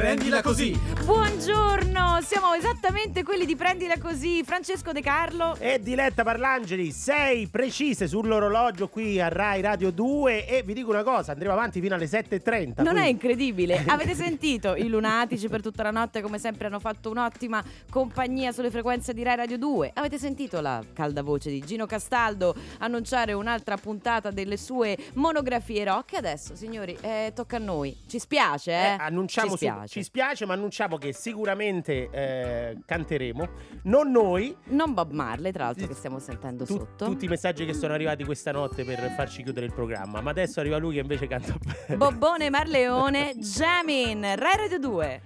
Prendila così. Buongiorno, siamo esattamente quelli di Prendila Così, Francesco De Carlo. E Diletta Parlangeli, sei precise sull'orologio qui a Rai Radio 2 e vi dico una cosa, andremo avanti fino alle 7.30. Non è quindi- incredibile? Avete sentito i lunatici per tutta la notte come sempre hanno fatto un'ottima compagnia sulle frequenze di Rai Radio 2? Avete sentito la calda voce di Gino Castaldo annunciare un'altra puntata delle sue monografie rock? Adesso, signori, eh, tocca a noi. Ci spiace, eh? Eh, annunciamo Ci su- spiace. ci spiace, ma annunciamo che sicuramente eh, canteremo. Non noi, Non Bob Marley, tra l'altro, che stiamo sentendo tu- sotto. tutti i messaggi che sono arrivati questa notte per farci chiudere il programma. Ma adesso arriva lui che invece canta bene. Bobbone Marleone, Jamin, Rai Radio 2.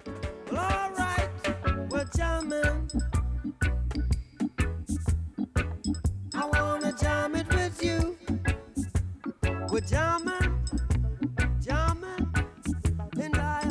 Well, all right, we're jamming. I wanna jam it with you. We're jamming, jamming, and I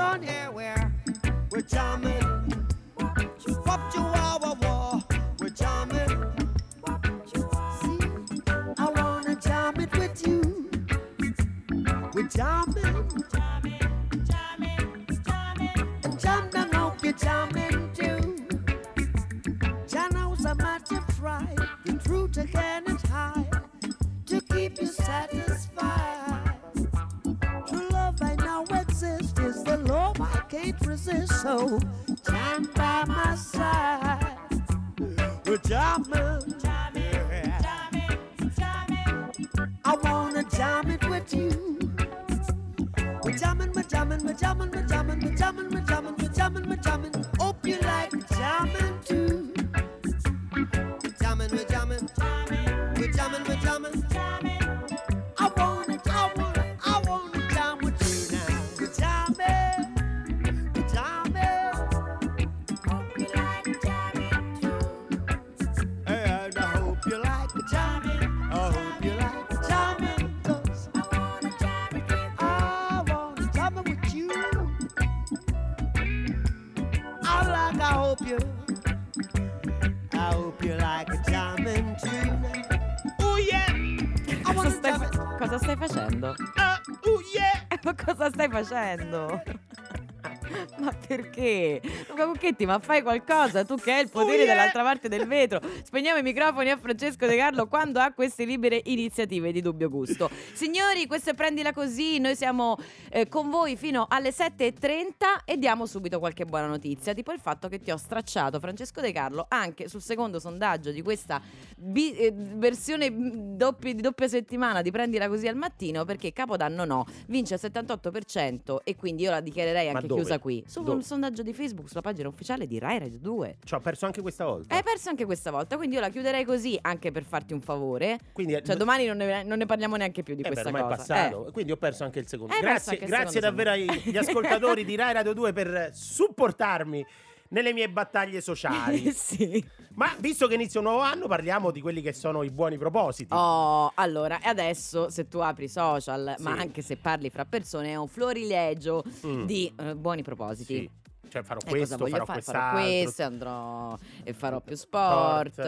creation. Here we're we're jamming, wop chihuahua war, we're jamming. See, I wanna jam it with you. We're jamming, jamming, jamming, jamming, and jam down, hope you're jamming too. Channels are much to try, the truth again can't resist. So stand by my side. We're jamming, facendo? Ma perché? Luca Cucchetti, ma fai qualcosa? Tu che hai il potere dall'altra parte del vetro. Spegniamo i microfoni a Francesco De Carlo quando ha queste libere iniziative di dubbio gusto. Signori, questo è Prendila Così. Noi siamo eh, con voi fino alle 7.30 e diamo subito qualche buona notizia. Tipo il fatto che ti ho stracciato, Francesco De Carlo, anche sul secondo sondaggio di questa bi- eh, versione mm, doppia- di doppia settimana di Prendila Così al mattino perché Capodanno no, vince il 78% e quindi io la dichiarerei anche chiusa qui. Su Dove? un sondaggio di Facebook sulla pagina ufficiale di Rai Radio 2. Ci ho perso anche questa volta. Hai perso anche questa volta, quindi io la chiuderei così anche per farti un favore. Quindi, Cioè, domani non ne, non ne parliamo neanche più di Eh beh, questa è cosa. passato, quindi ho perso anche il secondo. Hai perso Grazie, grazie davvero agli ascoltatori di Rai Radio 2 per supportarmi nelle mie battaglie Eh. sociali. sì. Ma visto che inizia un nuovo anno, parliamo di quelli che sono i buoni propositi. Oh, allora, e adesso se tu apri social, ma Sì. anche se parli fra persone, è un florilegio Mm. di eh, buoni propositi. Sì. Cioè farò Eh, questo, farò fare? Farò questo, andrò e farò più sport, Sport,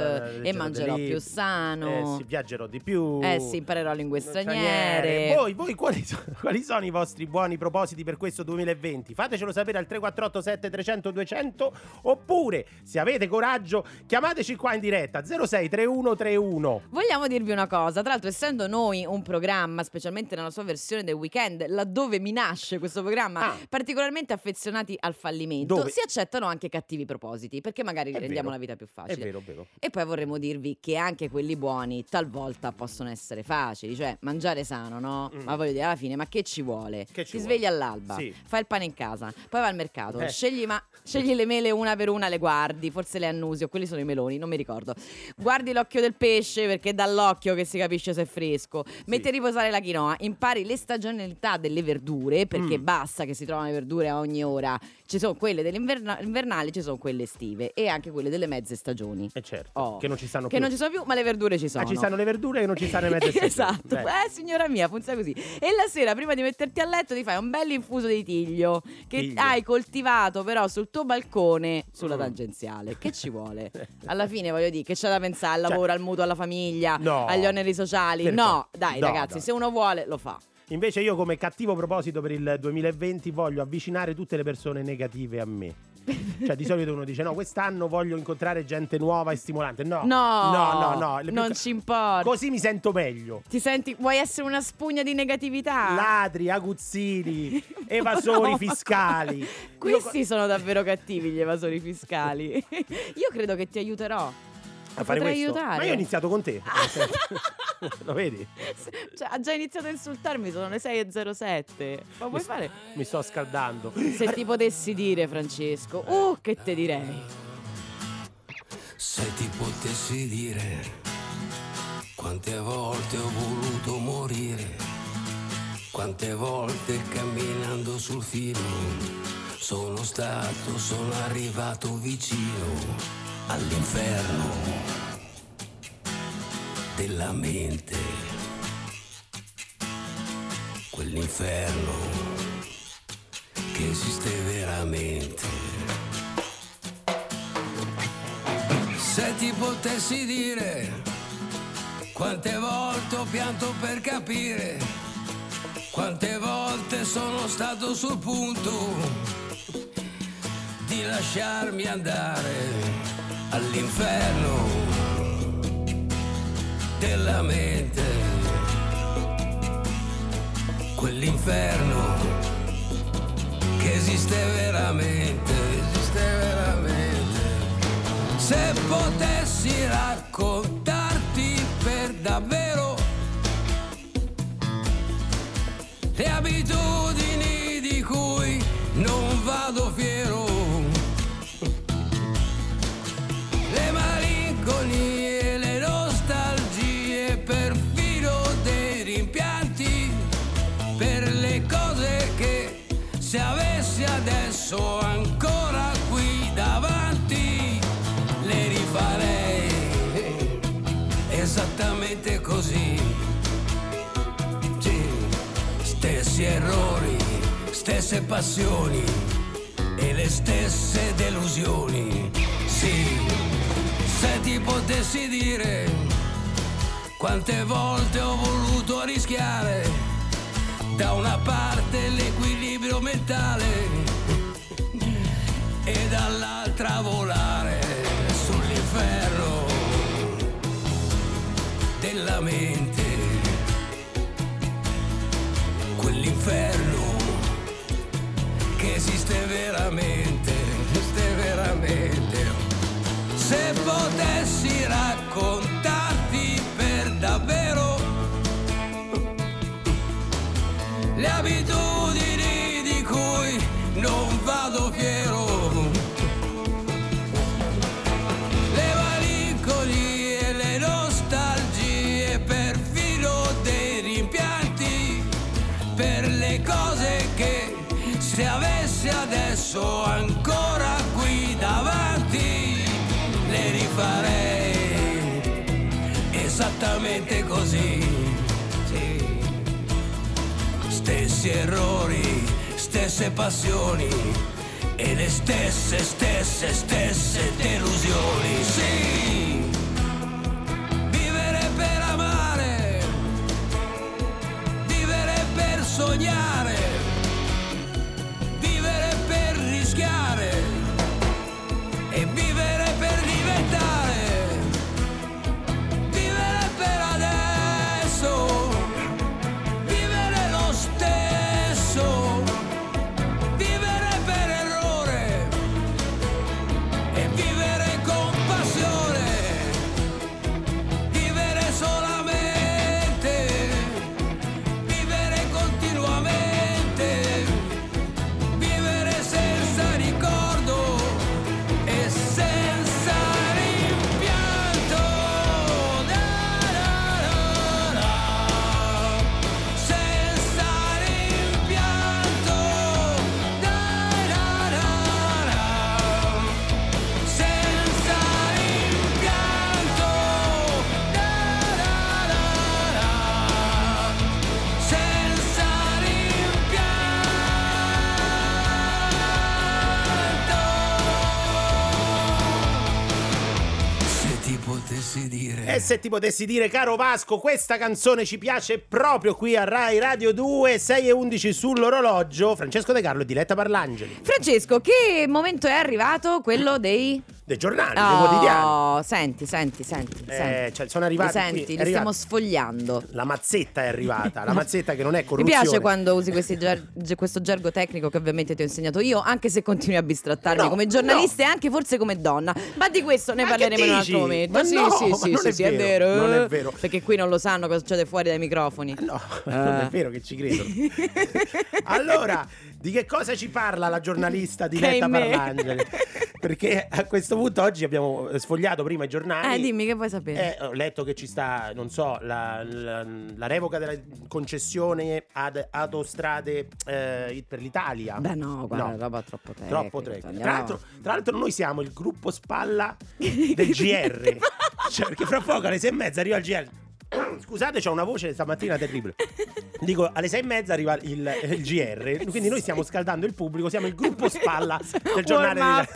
eh, e mangerò più sano. Eh sì, viaggerò di più. Eh sì, imparerò lingue straniere. Voi, voi quali, so- quali sono i vostri buoni propositi per questo 2020? Fatecelo sapere al 348 7300 200 oppure se avete coraggio chiamateci qua in diretta 06 3131. Vogliamo dirvi una cosa, tra l'altro essendo noi un programma, specialmente nella sua versione del weekend, laddove mi nasce questo programma, Ah. particolarmente affezionati al fallimento, Dove? si accettano anche cattivi propositi, perché magari È rendiamo vero. la vita più È facile. vero, è vero. E poi vorremmo dirvi che anche quelli buoni talvolta possono essere facili, cioè mangiare sano, no? Mm. Ma voglio dire, alla fine, ma che ci vuole? Che ci Ti vuole? svegli all'alba, Sì. fai il pane in casa, poi vai al mercato, Eh. scegli, ma- scegli le mele una per una, le guardi, forse le annusi o quelli sono i meloni, non mi ricordo. Guardi l'occhio del pesce perché è dall'occhio che si capisce se è fresco. Metti a riposare la quinoa, impari le stagionalità delle verdure perché Mm. basta che si trovano le verdure a ogni ora. Ci sono quelle delle invernali, ci sono quelle estive e anche quelle delle mezze stagioni. E certo, Oh. che non ci stanno Che più. non ci sono più, ma le verdure ci sono. Ah, ci stanno le verdure che non ci stanno le mezze stagioni. esatto, eh signora mia, funziona così. E la sera, prima di metterti a letto, ti fai un bel infuso di tiglio che Tiglio. hai coltivato però sul tuo balcone sulla Mm. tangenziale. Che ci vuole? Alla fine voglio dire, che c'è da pensare al Cioè- lavoro, al mutuo, alla famiglia, No. agli oneri sociali? Per No, dai No, ragazzi, dai. se uno vuole lo fa. Invece io come cattivo proposito per il 2020 voglio avvicinare tutte le persone negative a me. Cioè di solito uno dice no, quest'anno voglio incontrare gente nuova e stimolante. No, No, no, no, no. più non ca- ci importa. Così mi sento meglio. Ti senti, vuoi essere una spugna di negatività? Ladri, aguzzini, evasori No. fiscali. Questi sono davvero cattivi gli evasori fiscali. Io credo che ti aiuterò. A fare potrei questo. aiutare. Ma io ho iniziato con te. senso- Lo vedi? Cioè, ha già iniziato a insultarmi, sono le 6.07. Ma vuoi Mi- fare? Mi sto scaldando. Se ti potessi dire, Francesco, uh, che te direi? Se ti potessi dire quante volte ho voluto morire, quante volte camminando sul filo sono stato, sono arrivato vicino all'inferno della mente, quell'inferno che esiste veramente. Se ti potessi dire quante volte ho pianto per capire, quante volte sono stato sul punto di lasciarmi andare all'inferno della mente, quell'inferno che esiste veramente, esiste veramente. Se potessi raccontarti per davvero le abitudini stessi errori, stesse passioni e le stesse delusioni. Sì, se ti potessi dire quante volte ho voluto rischiare da una parte l'equilibrio mentale e dall'altra volare sull'inferno della mente. Quell'inferno che esiste veramente, esiste veramente. Se potessi raccontarti per davvero le abitudini esattamente così. Sì stessi errori, stesse passioni e le stesse, stesse, stesse delusioni. Sì, vivere per amare, vivere per sognare, E se ti potessi dire, caro Vasco, questa canzone ci piace proprio qui a Rai Radio 2, 6 e 11 sull'orologio. Francesco De Carlo e Diletta Parlangeli. Francesco, che momento è arrivato? Quello dei... Dei giornali, dei quotidiani. Oh, senti, senti, senti. Eh, senti. cioè, sono arrivati senti, qui, li stiamo sfogliando. La mazzetta è arrivata, la mazzetta che non è Mi corruzione. piace quando usi ger- ge- questo gergo tecnico che ovviamente ti ho insegnato io, anche se continui a bistrattarmi No, come giornalista e anche forse come donna. Ma di questo ne Ma parleremo in un altro momento. Ma sì, no, sì, ma sì, sì, è sì, è vero, vero. non è vero. Perché qui non lo sanno cosa succede fuori dai microfoni. No, non è vero che ci credo. allora, di che cosa ci parla la giornalista Diletta. Parlangeli? Perché a questo punto oggi abbiamo eh, sfogliato prima i giornali. Eh, dimmi che vuoi sapere. Eh, ho letto che ci sta, non so, la, la- la revoca della concessione ad autostrade eh, per l'Italia. Beh, no, guarda, No. roba troppo tecnica. Troppo tecnica. Tra l'altro, tra l'altro noi siamo il gruppo spalla del GR. Cioè, perché fra poco alle sei e mezza arriva il GR. Scusate, c'ho una voce stamattina terribile. Dico, alle sei e mezza arriva il, il GR, quindi noi stiamo scaldando il pubblico, siamo il gruppo spalla del giornale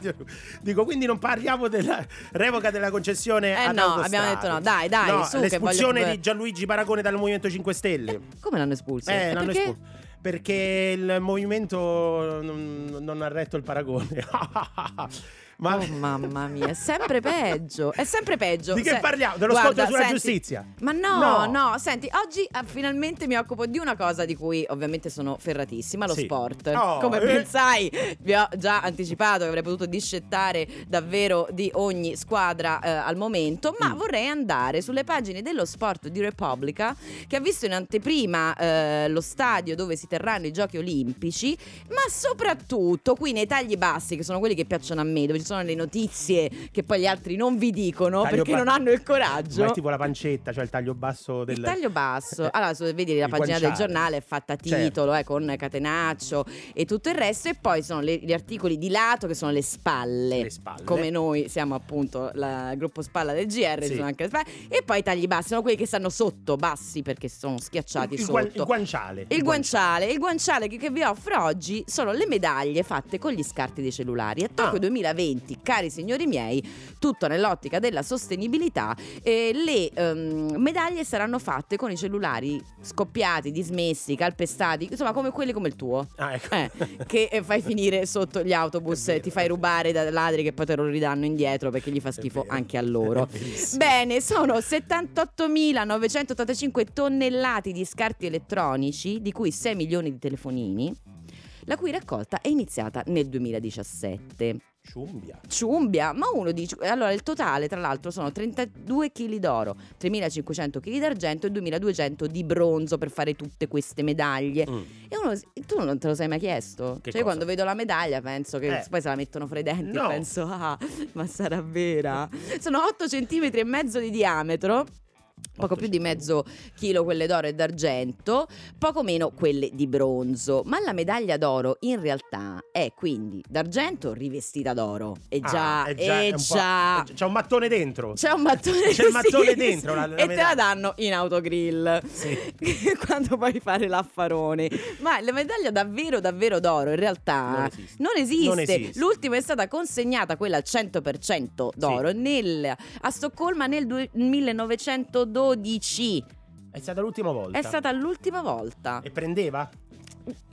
di Dico, quindi non parliamo della revoca della concessione Eh ad no, autostrade. abbiamo detto no, dai, dai, No, su, che l'espulsione voglio- di Gianluigi Paragone dal Movimento 5 Stelle. Come l'hanno espulso? Eh, l'hanno perché? espulso. Perché il movimento non, non ha retto il paragone. Ma Oh mamma mia, è sempre peggio. È sempre peggio. di che Se- parliamo? Dello Guarda, scontro sulla senti- giustizia? Ma no, No. no, senti, oggi eh, finalmente mi occupo di una cosa di cui ovviamente sono ferratissima, lo Sì. sport. Oh, Come eh. ben sai, vi ho già anticipato che avrei potuto discettare davvero di ogni squadra eh, al momento, ma Mm. vorrei andare sulle pagine dello sport di Repubblica che ha visto in anteprima eh, lo stadio dove si terranno i giochi olimpici, ma soprattutto qui nei tagli bassi, che sono quelli che piacciono a me, dove ci sono le notizie che poi gli altri non vi dicono Taglio perché ba- non hanno il Ma coraggio. è tipo la pancetta, cioè il taglio basso del Il taglio basso, allora se vedi la Il pagina del guanciale. giornale è fatta a Certo. titolo eh, con catenaccio e tutto il resto e poi sono le- gli articoli di lato che sono le spalle, Le spalle. come noi siamo appunto il gruppo spalla del GR Sì. sono anche le spalle e poi i tagli bassi sono quelli che stanno sotto, bassi perché sono schiacciati il, sotto. guan- il guanciale. Il guanciale, il guanciale che, che vi offro oggi sono le medaglie fatte con gli scarti dei cellulari. A Tokyo Ah. 2020, cari signori miei, tutto nell'ottica della sostenibilità, eh, le ehm, medaglie saranno fatte con i cellulari scoppiati, dismessi, calpestati, insomma come quelli come il tuo. Ah, ecco. Eh, che eh, fai finire sotto gli autobus, vero, ti fai rubare da ladri che poi te lo ridanno indietro perché gli fa schifo anche a loro. Bene, sono 78.985 tonnellate di scarti elettronici, di cui 6 milioni di telefonini, la cui raccolta è iniziata nel 2017. Ciumbia. Ciumbia, ma uno dice... Allora, il totale, tra l'altro, sono 32 kg d'oro, 3.500 kg d'argento e 2.200 di bronzo per fare tutte queste medaglie. Mm. E uno, tu non te lo sei mai chiesto? Che cioè, cosa? quando vedo la medaglia penso che Eh. poi se la mettono fra i denti No. e penso, ah, ma sarà vera? Sono 8 cm e mezzo di diametro poco più di mezzo chilo quelle d'oro e d'argento, poco meno quelle di bronzo. Ma la medaglia d'oro in realtà è quindi d'argento rivestita d'oro. E ah, già, ah, è già, è già... c'è un mattone dentro. C'è un mattone, c'è il mattone sì, dentro. La, la e te la danno in autogrill sì. quando puoi fare l'affarone. Ma la medaglia davvero, davvero d'oro in realtà non esiste. Non esiste. Non esiste. L'ultima è stata consegnata, quella al 100% d'oro, nel, a Stoccolma nel 1912. 12. È stata l'ultima volta. È stata l'ultima volta. E prendeva?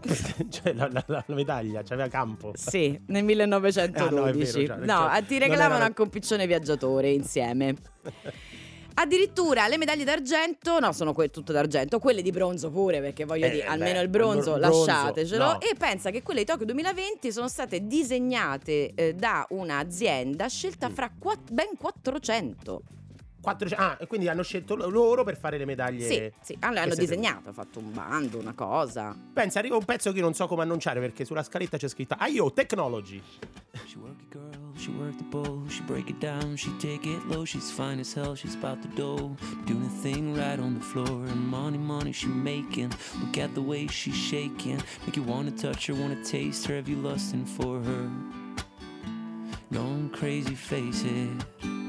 cioè la, la, la medaglia c'aveva cioè campo sì nel 1912 ah, no, vero, cioè, no ti reclamano era... anche un piccione viaggiatore insieme Addirittura le medaglie d'argento, no, sono que- tutto d'argento, quelle di bronzo pure, perché voglio eh, dire, beh, almeno il bronzo, bronzo lasciatecelo. No. E pensa che quelle di Tokyo 2020 sono state disegnate eh, da un'azienda scelta mm. fra quatt- ben 400. 400 ah, e quindi hanno scelto lo- loro per fare le medaglie. Sì, sì, allora hanno che siete- disegnato, hanno fatto un bando, una cosa. Pensa, arriva un pezzo che io non so come annunciare perché sulla scaletta c'è scritto IO Technology. She work it girl, she work the bowl, she break it down, she take it low, she's fine as hell, she's about the dough, doing a thing right on the floor, and money, money she making, look at the way she's shaking, make you wanna touch her, wanna taste her, have you lusting for her, going crazy, face it.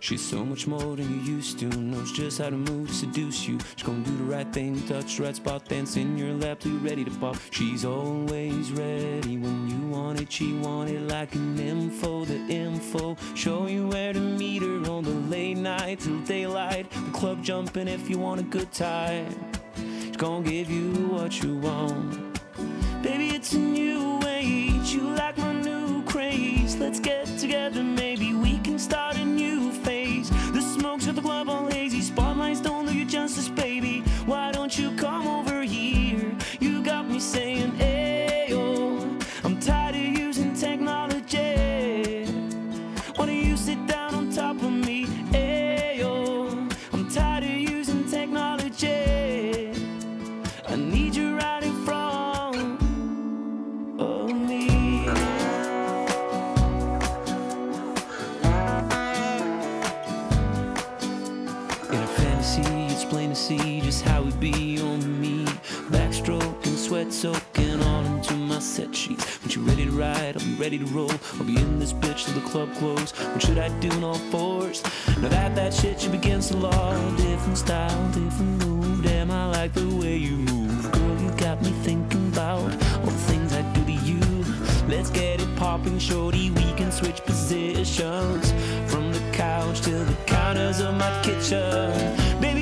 She's so much more than you used to. Knows just how to move, seduce you. She's gonna do the right thing, touch the right spot, dance in your lap till you're ready to pop. She's always ready when you want it. She want it like an info, the info. Show you where to meet her on the late night till daylight. The club jumping if you want a good time. She's gonna give you what you want. Baby, it's a new age. You like my new craze. Let's get together, maybe don't ready to roll. I'll be in this bitch till the club close. What should I do in all fours? Now that that shit should against the law. Different style, different move. Damn, I like the way you move. Girl, you got me thinking about all the things I do to you. Let's get it popping, shorty. We can switch positions from the couch to the counters of my kitchen. Baby,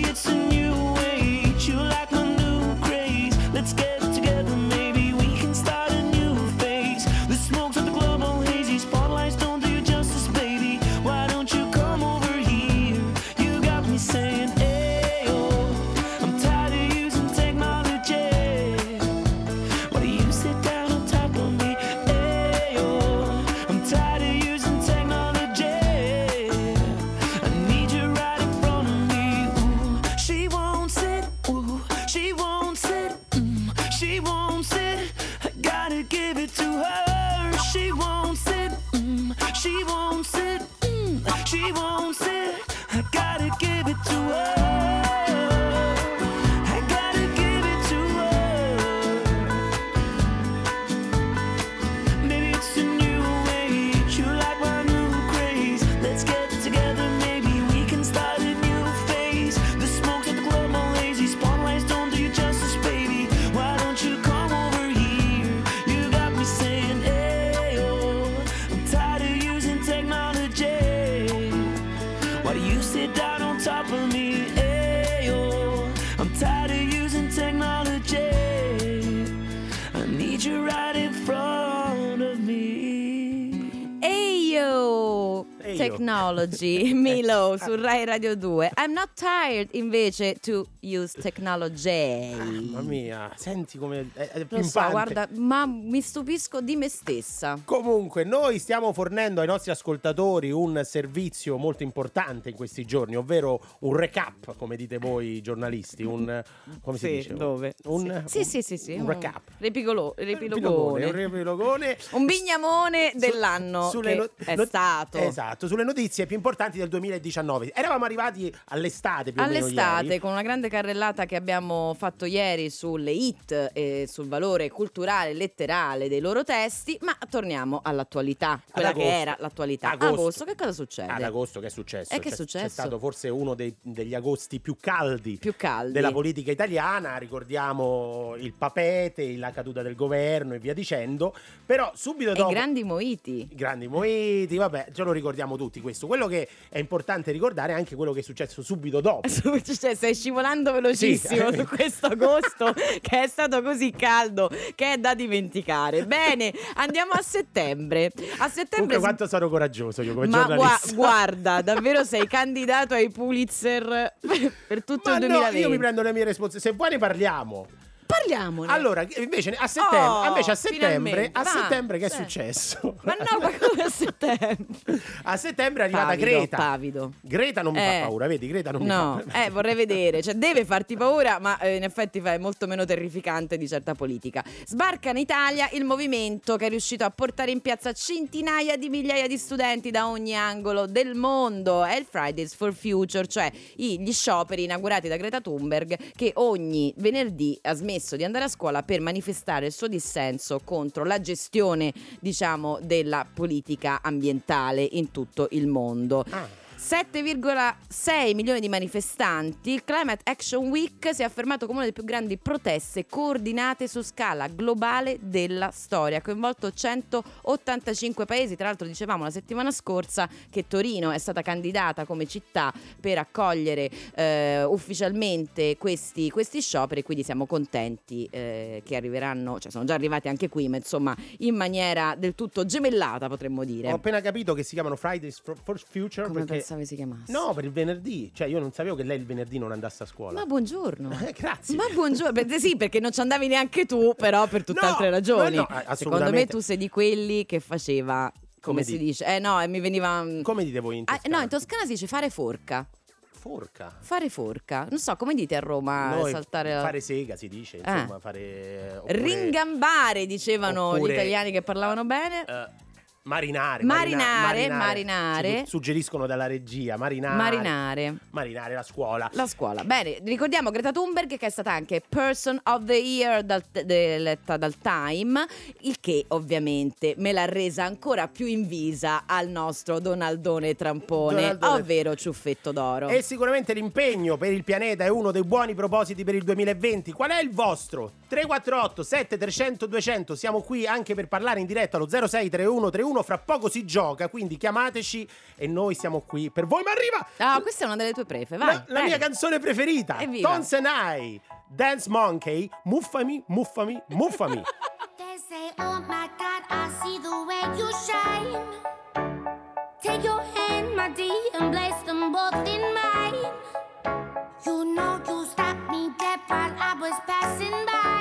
Technology, Milo su Rai Radio 2. I'm not tired invece to use technology. Mamma mia, senti come è, è Lo so, guarda, ma mi stupisco di me stessa. Comunque, noi stiamo fornendo ai nostri ascoltatori un servizio molto importante in questi giorni, ovvero un recap, come dite voi giornalisti, un come si Sì, dice? dove? Un, Sì, un- sì, sì, sì, un un recap. repigolo- repilogone. un ripilogone. Un bignamone Su- dell'anno sulle che no- è stato. Esatto, sulle le notizie più importanti del 2019. Eravamo arrivati all'estate più o meno All'estate, con una grande carrellata che abbiamo fatto ieri sulle hit e sul valore culturale e letterale dei loro testi, ma torniamo all'attualità, quella agosto. che era l'attualità. Agosto. che cosa succede? Ad agosto che è successo? Eh, che è successo? C'è stato forse uno dei- degli agosti più caldi Più caldi. della politica italiana, ricordiamo il papete, la caduta del governo e via dicendo, però subito e dopo... grandi moiti. I grandi moiti, vabbè, ce lo ricordiamo tutti questo. Quello che è importante ricordare è anche quello che è successo subito dopo. Cioè, stai scivolando velocissimo Sì. su questo agosto che è stato così caldo che è da dimenticare. Bene, andiamo a settembre. A settembre Comunque quanto sono coraggioso io come Ma gua- guarda, davvero sei candidato ai Pulitzer per tutto Ma il no, 2020. io mi prendo le mie responsabilità. Se vuoi ne parliamo. Parliamone. Allora, invece a settembre, Oh, invece a settembre, a settembre che è successo? Ma no, ma come a settembre? A settembre è arrivata Pavido, Greta. pavido. Greta non mi Eh. fa paura, vedi? Greta non No, mi fa eh, vorrei vedere, cioè deve farti paura, ma eh, in effetti fa- è molto meno terrificante di certa politica. Sbarca in Italia il movimento che è riuscito a portare in piazza centinaia di migliaia di studenti da ogni angolo del mondo. È il Fridays for Future, cioè gli scioperi inaugurati da Greta Thunberg che ogni venerdì ha smesso di andare a scuola per manifestare il suo dissenso contro la gestione, diciamo, della politica ambientale in tutto il mondo. Ah. 7,6 milioni di manifestanti, il Climate Action Week si è affermato come una delle più grandi proteste coordinate su scala globale della storia. Ha coinvolto 185 paesi, tra l'altro dicevamo la settimana scorsa che Torino è stata candidata come città per accogliere eh, ufficialmente questi, questi scioperi, quindi siamo contenti eh, che arriveranno, cioè sono già arrivati anche qui, ma insomma in maniera del tutto gemellata potremmo dire. Ho appena capito che si chiamano Fridays for, for Future Come perché pensavi si chiamasse? No, per il venerdì. Cioè, io non sapevo che lei il venerdì non andasse a scuola. Ma buongiorno. Eh, grazie. Ma buongiorno, Beh, sì, perché non ci andavi neanche tu, però per tutt'altre No, ragioni. no, Secondo me tu sei di quelli che faceva, come, Come si di- dice? Eh no, e mi veniva... Come dite voi in Ah, Toscana? no, in Toscana si dice fare forca. Forca. Fare forca. Non so, come dite a Roma? Noi saltare la- Fare sega si dice, Ah. insomma, fare... oppure, Ringambare, dicevano oppure, gli italiani che parlavano bene. eh, marinare. Marinare, marinare. Ci suggeriscono dalla regia, marinare. Marinare. Marinare la scuola. La scuola. Bene, ricordiamo Greta Thunberg che è stata anche Person of the Year dal, de- eletta dal Time, il che ovviamente me l'ha resa ancora più invisa al nostro Donaldone Trampone, Donaldone. ovvero Ciuffetto d'Oro. E sicuramente l'impegno per il pianeta è uno dei buoni propositi per il 2020. Qual è il vostro? 348 7300 200. Siamo qui anche per parlare in diretta allo 063131. Fra poco si gioca, quindi chiamateci e noi siamo qui per voi. Ma arriva Ah, questa è una delle tue prefe, vai. la, la mia canzone preferita. Evviva. Tons and I. Dance Monkey. Muffami, muffami, muffami. They say, Oh my God, I see the way you shine. Take your hand, my dear, and place them both in mine. You know you stopped me dead while I was passing by.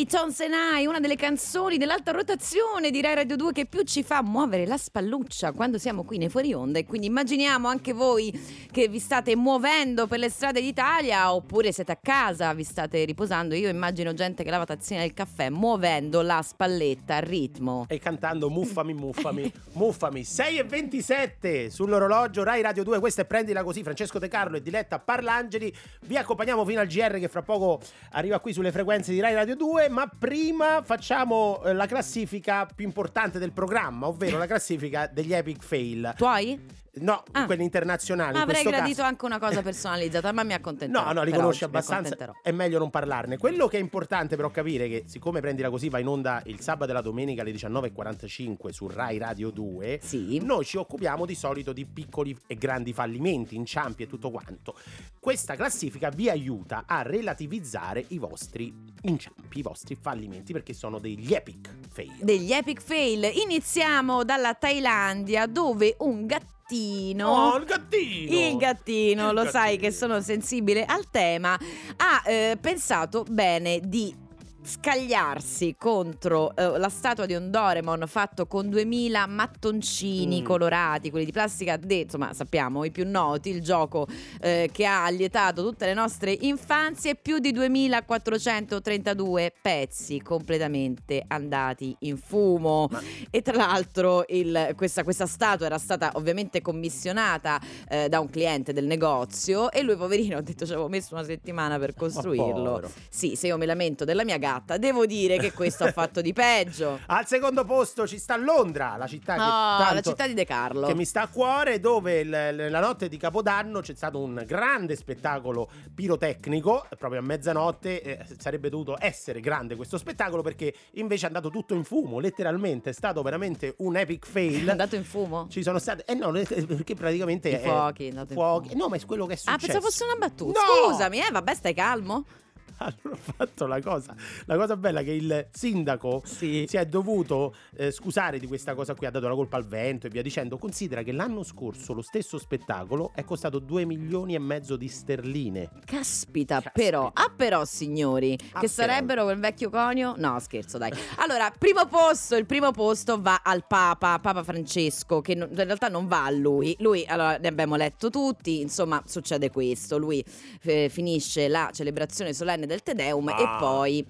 Triton Senai, una delle canzoni dell'alta rotazione di Rai Radio 2 che più ci fa muovere la spalluccia quando siamo qui nei fuori onda e quindi immaginiamo anche voi che vi state muovendo per le strade d'Italia oppure siete a casa, vi state riposando. Io immagino gente che lava tazzina del caffè muovendo la spalletta al ritmo. E cantando muffami, muffami, muffami. 6 e 27 sull'orologio Rai Radio 2. Questa è Prendila Così. Francesco De Carlo e Diletta Parlangeli. Vi accompagniamo fino al GR che fra poco arriva qui sulle frequenze di Rai Radio 2. Ma prima facciamo eh, la classifica più importante del programma, ovvero la classifica degli epic fail. Tuoi? No, Ah. quelli internazionali. in Avrei gradito caso. anche una cosa personalizzata, ma mi accontenterò. No, no, li conosci abbastanza. È meglio non parlarne. Quello che è importante però capire è che siccome prendila così va in onda il sabato e la domenica alle 19.45 su Rai Radio 2, Sì. noi ci occupiamo di solito di piccoli e grandi fallimenti, inciampi e tutto quanto. Questa classifica vi aiuta a relativizzare i vostri inciampi, i vostri fallimenti, perché sono degli epic fail. Degli epic fail. Iniziamo dalla Thailandia dove un gattino Oh, il gattino! Il gattino, Il lo sai gattino. che sono sensibile al tema, ha eh, pensato bene di scagliarsi contro eh, la statua di un Doraemon fatto con 2000 mattoncini Mm. colorati, quelli di plastica, de- insomma sappiamo i più noti, il gioco eh, che ha allietato tutte le nostre infanzie, più di 2432 pezzi completamente andati in fumo. Ma- E tra l'altro il- questa, questa statua era stata ovviamente commissionata eh, da un cliente del negozio e lui poverino ha detto ci avevo messo una settimana per costruirlo. sì, se io mi lamento della mia gatta, devo dire che questo ha fatto di peggio. Al secondo posto ci sta Londra, la città che Oh, tanto- la città di De Carlo. che mi sta a cuore, dove il- la notte di Capodanno c'è stato un grande spettacolo pirotecnico, proprio a mezzanotte. eh, sarebbe dovuto essere grande questo spettacolo perché invece è andato tutto in fumo, letteralmente. È stato veramente un epic È fail. andato in fumo? Ci sono state. Eh no, perché praticamente. I è- fuochi, è fuochi-. No, ma è quello che è successo. Ah, pensavo fosse una battuta. No! Scusami, eh, vabbè, stai calmo. Hanno fatto la cosa. La cosa bella è che il sindaco Sì. si è dovuto eh, scusare di questa cosa qui, ha dato la colpa al vento e via dicendo. Considera che l'anno scorso lo stesso spettacolo è costato 2 milioni e mezzo di sterline. Caspita, Caspita. però, ah però signori, Ah, che però. sarebbero quel vecchio conio? No, scherzo, dai. Allora, primo posto, il primo posto va al Papa, Papa Francesco, che in realtà non va a lui. Lui, allora, ne abbiamo letto tutti, insomma, succede questo. Lui eh, finisce la celebrazione solenne del Te Deum e Ah, poi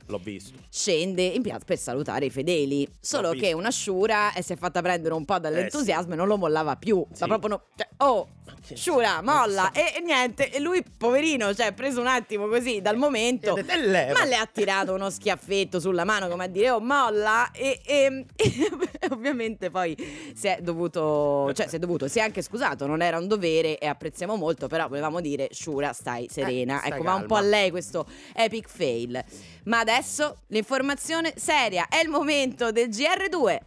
scende in piazza per salutare i fedeli. Solo che una sciura eh, si è fatta prendere un po' dall'entusiasmo e non lo mollava più. Sì. Ma proprio no. cioè, oh, sciura, molla. E, e niente, e lui, poverino, cioè, preso un attimo così dal momento. E ha detto, "E leva." Ma le ha tirato uno schiaffetto sulla mano come a dire oh molla e, e- e ovviamente poi si è dovuto cioè si è dovuto si è anche scusato non era un dovere e apprezziamo molto però volevamo dire Shura stai serena stai ecco va un po' calma. a lei questo epic fail ma adesso l'informazione seria è il momento del GR2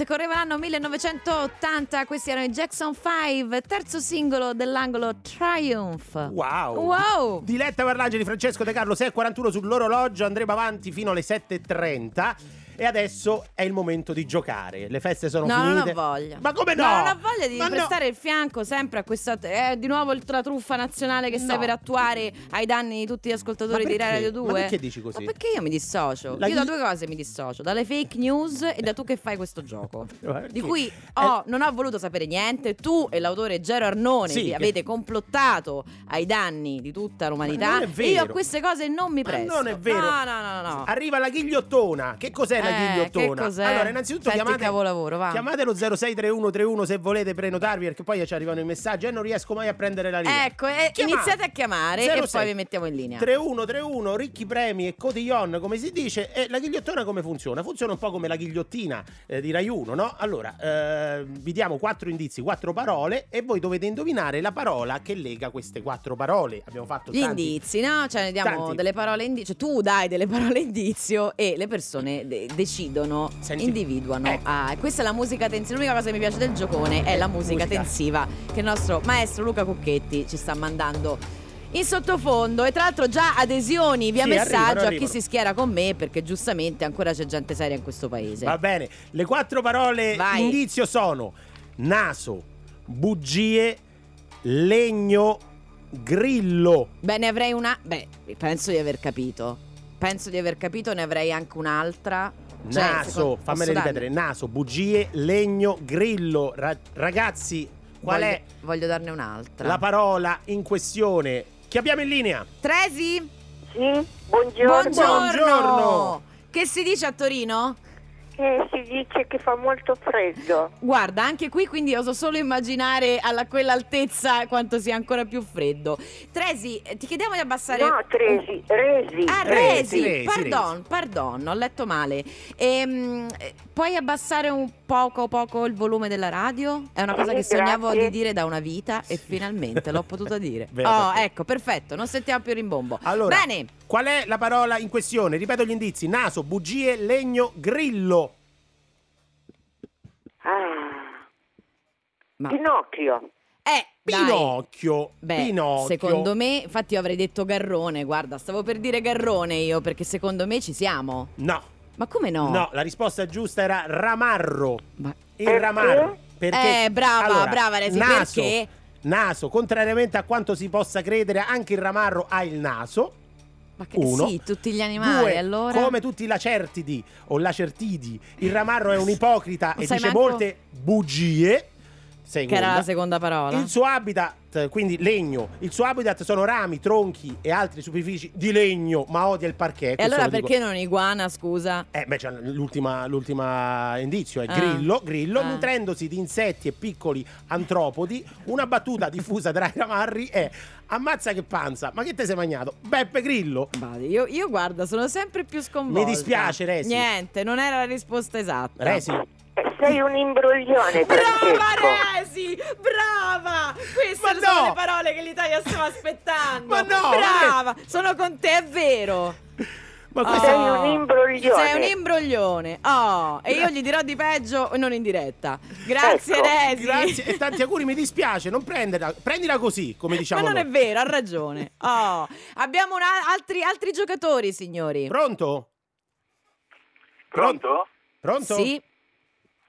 It? Correva l'anno 1980, questi erano i Jackson 5, terzo singolo dell'angolo Triumph. Wow. Wow! Diletta Parlangeli, Francesco De Carlo 6.41 sull'orologio, andremo avanti fino alle 7.30 e adesso è il momento di giocare. Le feste sono No, non finite. ho voglia. Ma come no? non ho voglia di Ma no. prestare il fianco sempre a questa. È di nuovo la truffa nazionale che stai No. per attuare ai danni di tutti gli ascoltatori Ma di? Radio 2. Ma perché dici così? Ma perché io mi dissocio? La io da due cose mi dissocio: dalle fake news e da tu che fai questo gioco. Di cui ho- non ho voluto sapere niente. Tu e l'autore Gero Arnone Sì, vi che- avete complottato ai danni di tutta l'umanità. Ma non è E io a vero. queste cose non mi Ma presto. non è vero. No, no, no, no. no. Arriva la ghigliottona. Che cos'è la Eh, ghigliottona? cos'è? Allora, innanzitutto Senti chiamate, capolavoro, va. chiamate lo 063131 se volete prenotarvi perché poi ci arrivano i messaggi e non riesco mai a prendere la linea. Ecco, e Chiamate. iniziate a chiamare e 06 poi vi mettiamo in linea. 3131 ricchi premi e cotillon come si dice e la ghigliottona come funziona? Funziona un po' come la ghigliottina eh, di Rai 1 no? Allora eh, vi diamo quattro indizi, quattro parole e voi dovete indovinare la parola che lega queste quattro parole abbiamo fatto Gli tanti indizi, no? Cioè, ne diamo tanti. delle parole indizio. Cioè, tu dai delle parole indizio e le persone decidono, Senti- individuano. Ecco. Ah, questa è la musica tensiva. L'unica cosa che mi piace del giocone è la musica, Musica. tensiva che il nostro maestro Luca Cucchetti ci sta mandando. In sottofondo e tra l'altro già adesioni via Sì, messaggio arrivano, a chi si schiera con me perché giustamente ancora c'è gente seria in questo paese. Va bene, le quattro parole Vai. indizio sono naso, bugie, legno, grillo. Beh, ne avrei una. Beh, penso di aver capito. Penso di aver capito, ne avrei anche un'altra. Cioè, naso, secondo- fammele ripetere, naso, bugie, legno, grillo. Ra- ragazzi, qual voglio, è Voglio darne un'altra. la parola in questione? Chi abbiamo in linea? Tresi? Sì, buongiorno. Buongiorno. Che si dice a Torino? Eh, si dice che fa molto freddo. Guarda, anche qui quindi oso solo immaginare alla quell'altezza quanto sia ancora più freddo. Tresi, eh, ti chiediamo di abbassare. No, Tresi, Resi. Ah, Resi, Resi, Resi, pardon, pardon, ho letto male. Ehm, eh, puoi abbassare un poco poco il volume della radio? È una cosa Sì, che sognavo grazie. di dire da una vita e finalmente l'ho potuta dire. Vero, oh, perché- ecco, perfetto, non sentiamo più rimbombo. Allora, Bene, qual è la parola in questione? Ripeto gli indizi: naso, bugie, legno, grillo. Ah, ma Pinocchio. eh. Pinocchio. Beh, Pinocchio. secondo me, infatti io avrei detto Garrone, guarda, stavo per dire Garrone io perché secondo me ci siamo. No, Ma come no? no, la risposta giusta era ramarro. Ma- Il ramarro. Perché? Eh, brava, Allora, brava Resi, naso, perché? Naso, contrariamente a quanto si possa credere, anche il ramarro ha il naso. Ma che Uno. sì, tutti gli animali, Due, allora. come tutti i lacertidi o lacertidi, il ramarro è un ipocrita e dice manco- molte bugie. Che era Seconda. la seconda parola. Il suo habitat, quindi legno, il suo habitat sono rami, tronchi e altri superfici di legno, ma odia il parquet. e allora lo dico- perché non iguana, scusa? Eh, beh, c'è l'ultima, l'ultima indizio è Ah. grillo, grillo Ah. nutrendosi di insetti e piccoli antropodi. Una battuta diffusa tra i ramarri è ammazza che panza, ma che te sei mangiato? Beppe Grillo. Io, io, guarda, sono sempre più sconvolta. Mi dispiace, Resi. Niente, non era la risposta esatta. Resi, Sei un imbroglione, Brava. Resi, brava! Queste Ma sono no! le parole che l'Italia stava aspettando. Ma no, Brava, sono con te, è vero. ma Oh. Sei un imbroglione. Sei un imbroglione. Oh, e io gli dirò di peggio e non in diretta. Grazie, Ecco, Resi. Grazie e tanti auguri, mi dispiace, non prenderla, prendila così, come diciamo Ma non è noi. vero, ha ragione. Oh, abbiamo una- altri, altri giocatori, signori. Pronto? Pronto? Pronto? Sì.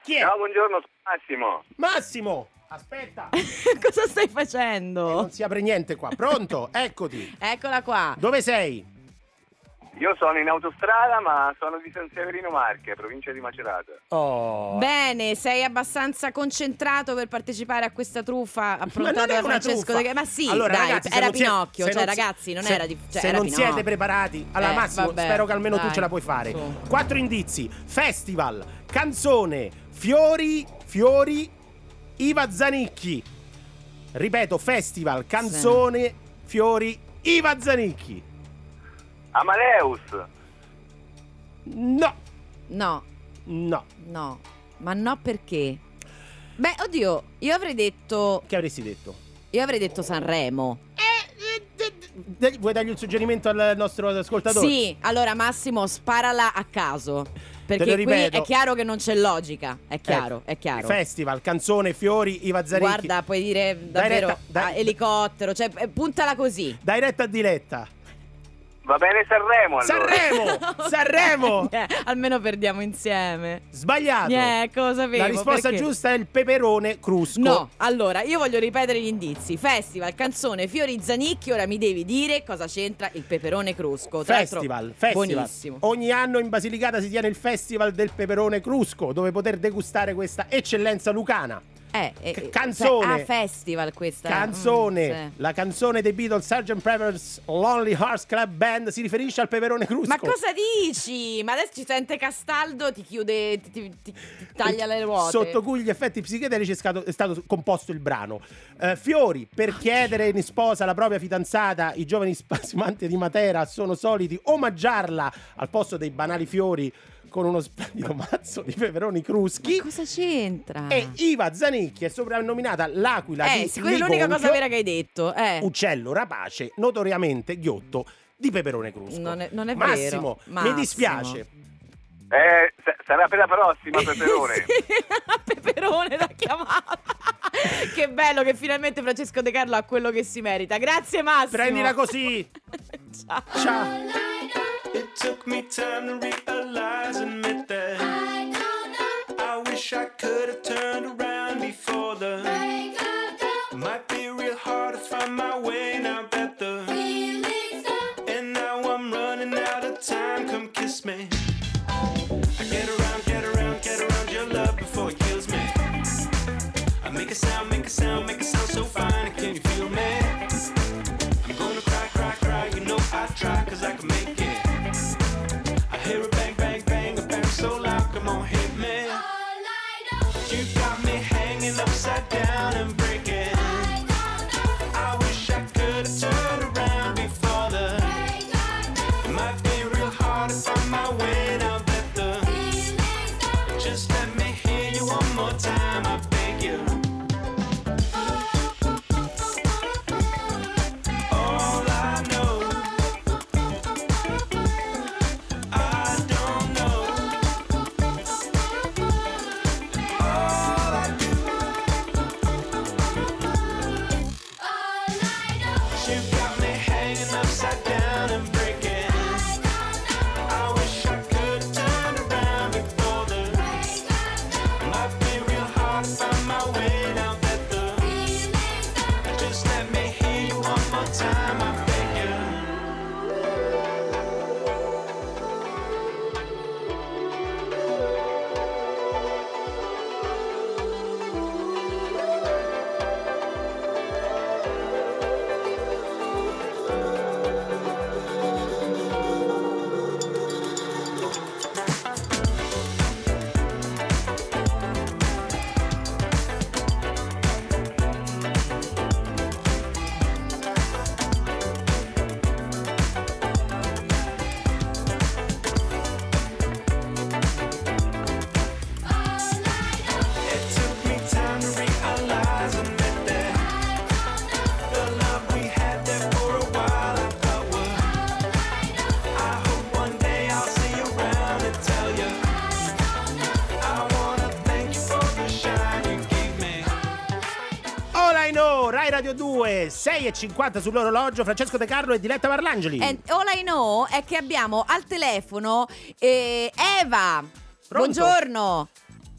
Chi è? Ciao, buongiorno, sono Massimo. Massimo! Aspetta, Cosa stai che facendo? non si apre niente qua. Pronto? Eccoti. Eccola qua. Dove sei? Io sono in autostrada, ma sono di San Severino Marche, provincia di Macerata. Oh. Bene, sei abbastanza concentrato per partecipare a questa truffa approntata da una Francesco truffa. De Ma sì, Allora, dai, ragazzi, era Pinocchio, cioè non ragazzi, non se- era di cioè, se non Pinocchio. siete preparati, allora Eh, Massimo, vabbè, spero che almeno tu dai, ce la puoi fare. su. Quattro indizi: festival, canzone, fiori, fiori, Iva Zanicchi. Ripeto, festival, canzone, fiori, Iva Zanicchi. Amaleus. No, No, no. no. Ma no perché? Beh, oddio, io avrei detto Che avresti detto? io avrei detto Sanremo. dai- vuoi dargli un suggerimento al nostro ascoltatore? Sì, allora Massimo, sparala a caso. Perché qui è chiaro che non c'è logica. È chiaro, Ecco, è chiaro. Festival, canzone, fiori, Iva Zanicchi. Guarda, puoi dire davvero retta- dai- ah, elicottero, cioè eh, puntala così. Dai retta a diletta. Va bene Sanremo allora. Sanremo! Sanremo! Eh, almeno perdiamo insieme. Sbagliato. Eh, cosa sapevo, La risposta perché? giusta è il peperone crusco. No, allora io voglio ripetere gli indizi. Festival, canzone, fiori zanicchi. Ora mi devi dire cosa c'entra il peperone crusco. Tra Festival, festival. Buonissimo. Ogni anno in Basilicata si tiene il Festival del peperone crusco, dove poter degustare questa eccellenza lucana. Eh, eh, eh, canzone. cioè, ah, festival questa. Canzone, Mm, sì. la canzone dei Beatles Sgt. Pepper's Lonely Hearts Club Band si riferisce al peperone crusco. Ma cosa dici? Ma adesso ci sente Castaldo, ti chiude, ti, ti- ti- taglia le ruote. Sotto cui gli effetti psichedelici è stato, è stato composto il brano. Eh, fiori, per chiedere in sposa la propria fidanzata, i giovani spasimanti di Matera sono soliti omaggiarla al posto dei banali fiori con uno splendido mazzo di peperoni cruschi. Ma cosa c'entra? E Iva Zanicchi è soprannominata l'aquila eh, di quella è l'unica cosa vera che hai detto. Eh. uccello rapace, notoriamente ghiotto di peperone crusco. Non è- non è Massimo, vero. mi Massimo. dispiace. Eh, sa- sarà per la prossima Peperone. Sì, Peperone l'ha chiamata. che bello che finalmente Francesco De Carlo ha quello che si merita. Grazie Massimo. Prendila così. Ciao. Ciao. It took me time to realize and admit that I wish I could have turned around before the might be real hard to find my way 2, 6.50 sull'orologio, Francesco De Carlo e Diletta Parlangeli. And all I know è che abbiamo al telefono eh, Eva. Pronto? Buongiorno.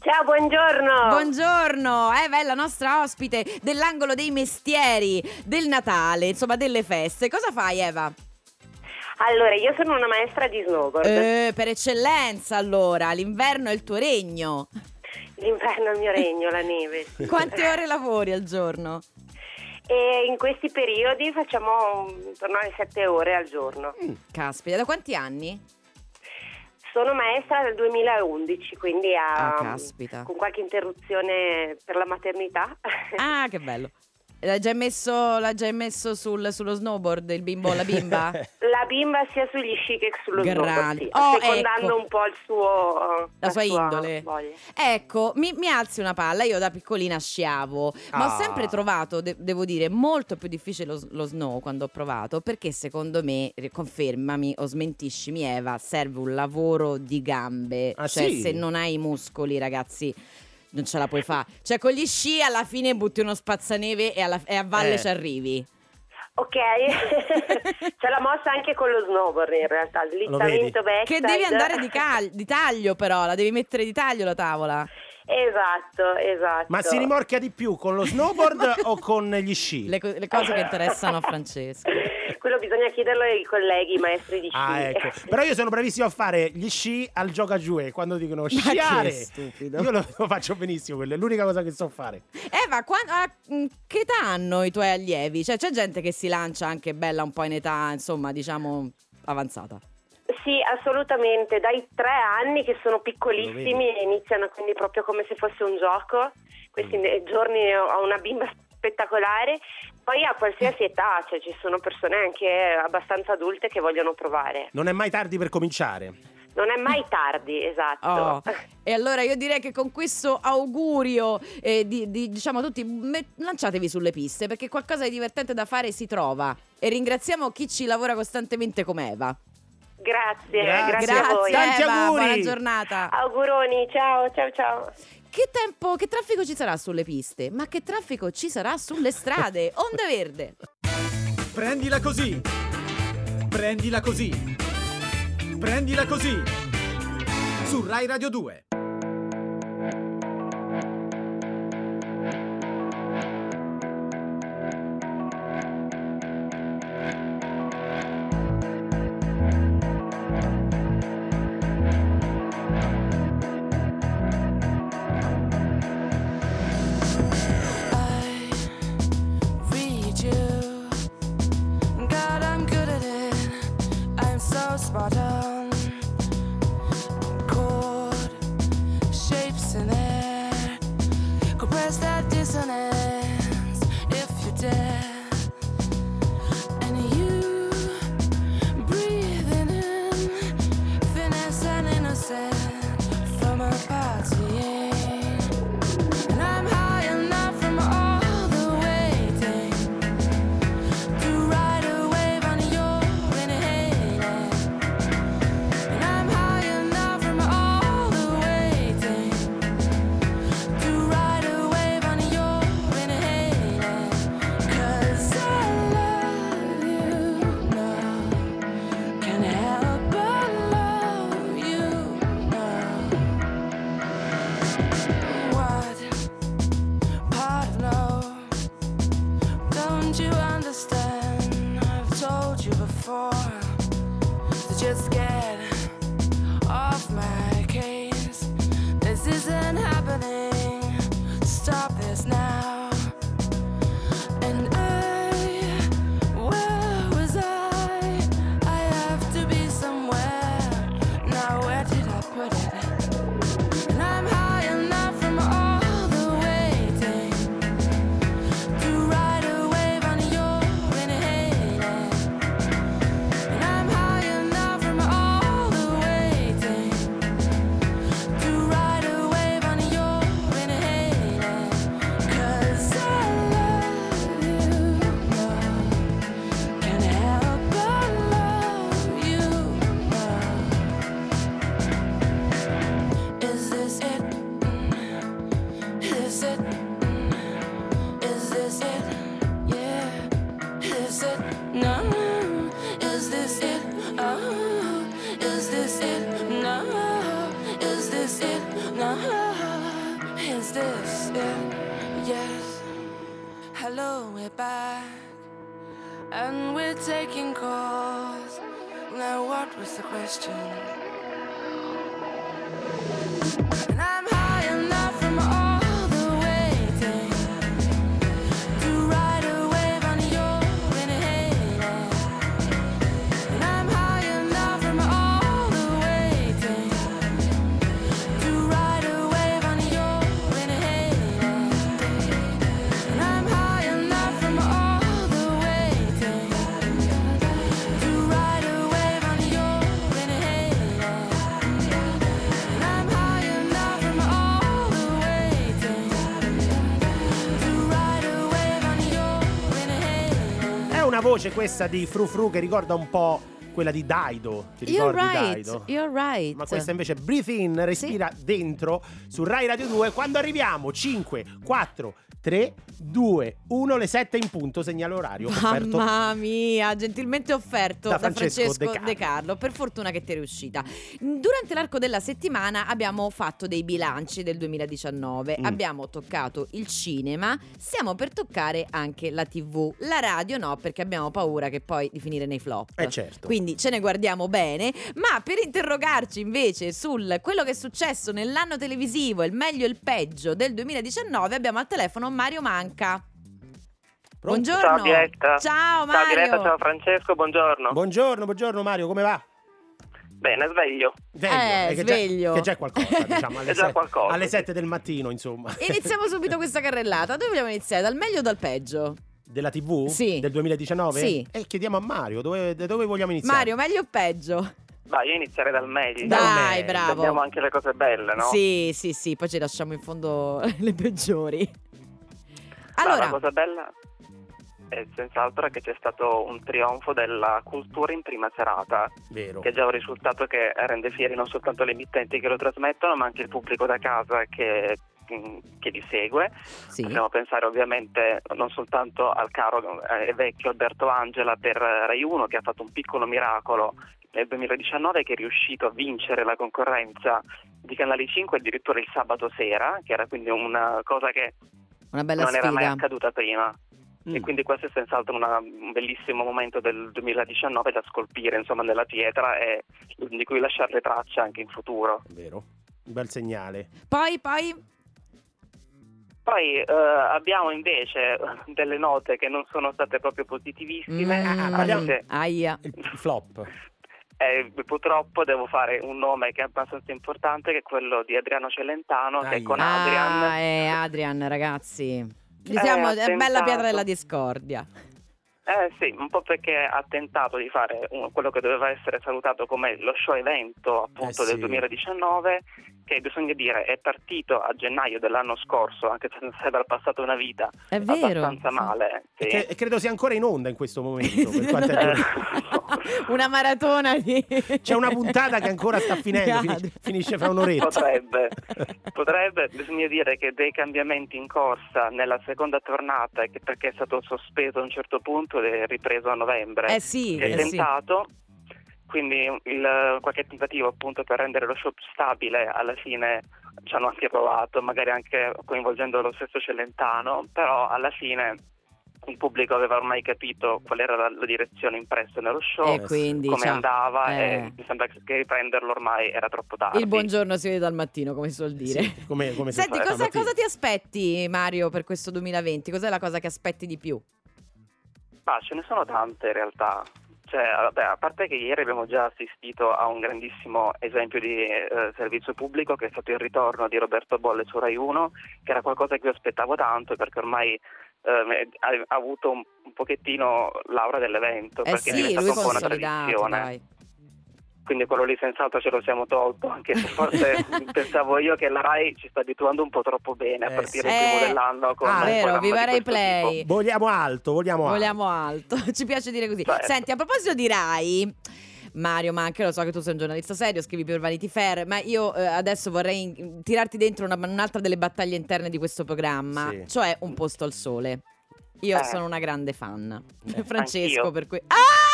Ciao, buongiorno. Buongiorno, Eva è la nostra ospite dell'angolo dei mestieri, del Natale, insomma delle feste. Cosa fai Eva? allora, io sono una maestra di snowboard. Eh, per eccellenza allora, l'inverno è il tuo regno. L'inverno è il mio regno, la neve. Quante ore lavori al giorno? E in questi periodi facciamo intorno alle 7 ore al giorno. Caspita, da quanti anni? Sono maestra dal 2011, quindi a- Ah, caspita. con qualche interruzione per la maternità. Ah, che bello. L'ha già messo, l'ha già messo sul- sullo snowboard il bimbo o la bimba? La bimba sia sugli sci che sullo Grande. snowboard, sì, Oh, secondando ecco. un po' il suo, La sua indole. voglia. Ecco, mi, mi alzi una palla. Io da piccolina sciavo, ma ho Ah. sempre trovato, de- devo dire, molto più difficile lo, lo snow quando ho provato. Perché secondo me, eh, confermami o smentiscimi, Eva, serve un lavoro di gambe. Ah, cioè, sì? se non hai i muscoli, ragazzi. Non ce la puoi fare. Cioè, con gli sci alla fine butti uno spazzaneve e, alla- e a valle Eh. ci arrivi. Ok, c'è la mossa anche con lo snowboard in realtà, slittamento backside. Che devi andare di, cal- di taglio, però, la devi mettere di taglio la tavola. Esatto, esatto. Ma si rimorchia di più con lo snowboard o con gli sci? Le, co- le cose che interessano a Francesco. Quello bisogna chiederlo ai colleghi, maestri di sci. Ah, ecco. Però io sono bravissimo a fare gli sci al gioca giù e quando dicono sciare. stupido. Io lo, lo faccio benissimo, quello è l'unica cosa che so fare. Eva, qua- a- mh, che età hanno i tuoi allievi? Cioè, c'è gente che si lancia anche bella un po' in età, insomma, diciamo, avanzata. Sì, assolutamente. Dai tre anni che sono piccolissimi e iniziano quindi proprio come se fosse un gioco. Questi Mm. giorni ho una bimba spettacolare. Poi a qualsiasi età, cioè ci sono persone anche abbastanza adulte che vogliono provare. Non è mai tardi per cominciare. Non è mai tardi, esatto. Oh. E allora io direi che con questo augurio eh, di, di- diciamo a tutti me- lanciatevi sulle piste perché qualcosa di divertente da fare si trova e ringraziamo chi ci lavora costantemente come Eva. Grazie, Grazie. grazie, a voi. Tanti Eva, auguri. buona giornata. Auguroni, ciao, ciao, ciao. Che tempo, che traffico ci sarà sulle piste? Ma che traffico ci sarà sulle strade? Onda Verde. Prendila così. Prendila così. Prendila così. Su Rai Radio 2. That dissonance if you dare. Voce questa di Fru Fru che ricorda un po' quella di Daido. Ti You're right, Daido? you're right. Ma questa invece Breathe In, respira dentro su Rai Radio 2. Quando arriviamo 5, 4, 3, 2, 1, le 7 in punto, segnale orario. offerto Mamma mia, gentilmente offerto Da da, Francesco Francesco, De Carlo. De Carlo. Per fortuna che ti è riuscita. Durante l'arco della settimana abbiamo fatto dei bilanci del 2019. Mm. Abbiamo toccato il cinema, stiamo per toccare anche la TV. La radio no, perché abbiamo paura che poi di finire nei flop. Eh certo. Quindi ce ne guardiamo bene, ma per interrogarci invece sul quello che è successo nell'anno televisivo, il meglio e il peggio del 2019, abbiamo al telefono Mario Manca. Buongiorno. Ciao Diretta. Ciao Mario. Ciao Diretta, ciao Francesco, buongiorno. Buongiorno, buongiorno Mario, come va? Bene, sveglio. Sveglio, Eh, che sveglio. Già, che già è qualcosa, diciamo, alle, già se- qualcosa, alle sì. 7 del mattino, insomma. Iniziamo subito questa carrellata. Dove vogliamo iniziare? Dal meglio o dal peggio? Della TV? Sì. Del 2019? Sì. E chiediamo a Mario, dove, da dove vogliamo iniziare? Mario, meglio o peggio? Vai, io inizierei dal meglio. Dai, bravo. Abbiamo anche le cose belle, no? Sì, sì, sì, poi ci lasciamo in fondo le peggiori. Allora, la cosa bella è senz'altro che c'è stato un trionfo della cultura in prima serata, Vero. che è già un risultato che rende fieri non soltanto le emittenti che lo trasmettono, ma anche il pubblico da casa che, che li segue. sì. Possiamo pensare ovviamente non soltanto al caro eh, e vecchio Alberto Angela per eh, Rai 1 che ha fatto un piccolo miracolo nel 2019 che è riuscito a vincere la concorrenza di Canale 5 addirittura il sabato sera, che era quindi una cosa che Una bella non era mai sfida. accaduta prima. Mm. E quindi questo è senz'altro una- un bellissimo momento del 2019 da scolpire insomma nella pietra e di cui lasciare le tracce anche in futuro. Vero. Un bel segnale. Poi, poi, Poi eh, abbiamo invece delle note che non sono state proprio positivissime. Mm, Ah, parliamo- Anche aia. Il flop. Eh, purtroppo devo fare un nome che è abbastanza importante, che è quello di Adriano Celentano, che Aia. con Ah, Adrian eh, Adrian, ragazzi. Gli Eh, è bella pietra della discordia. Eh sì, un po' perché ha tentato di fare un- quello che doveva essere salutato come lo show evento appunto Eh sì. del 2019, che bisogna dire è partito a gennaio dell'anno scorso, anche se sembra passata una vita È vero. abbastanza male. sì. E che- e credo sia ancora in onda in questo momento. è- Una maratona di... C'è una puntata che ancora sta finendo, finisce, finisce fra un'oretta. Potrebbe, potrebbe, bisogna dire che dei cambiamenti in corsa nella seconda tornata, che perché è stato sospeso a un certo punto ed è ripreso a novembre, Eh sì, è eh sì. tentato, quindi il- qualche tentativo appunto per rendere lo show stabile alla fine ci hanno anche provato, magari anche coinvolgendo lo stesso Celentano, però alla fine il pubblico aveva ormai capito qual era la, la direzione impressa nello show, E quindi, come ciao. andava Eh. e mi sembra che riprenderlo ormai era troppo tardi. Il buongiorno si vede dal mattino, come si suol dire. Sì, come, come Senti, cosa, cosa ti aspetti, Mario, per questo 2020? Cos'è la cosa che aspetti di più? Ma ce ne sono tante in realtà. Cioè, vabbè, a parte che ieri abbiamo già assistito a un grandissimo esempio di eh, servizio pubblico che è stato il ritorno di Roberto Bolle su Rai 1, che era qualcosa che io aspettavo tanto perché ormai eh, ha, avuto un, un pochettino l'aura dell'evento, Eh perché è sì, diventato lui un po' una tradizione. dai. Quindi quello lì senz'altro ce lo siamo tolto, anche se forse pensavo io che la Rai ci sta abituando un po' troppo bene a Eh, partire sì. il primo Eh, dell'anno con ah, vero, viva Rai Play. tipo. Vogliamo alto, vogliamo alto. Vogliamo alto, ci piace dire così. Certo. Senti, a proposito di Rai, Mario, ma anche lo so che tu sei un giornalista serio, scrivi per Vanity Fair, ma io eh, adesso vorrei in- tirarti dentro una- un'altra delle battaglie interne di questo programma, Sì. cioè Un posto al sole. Io Eh. sono una grande fan. Eh, Francesco, anch'io. per cui... Ah!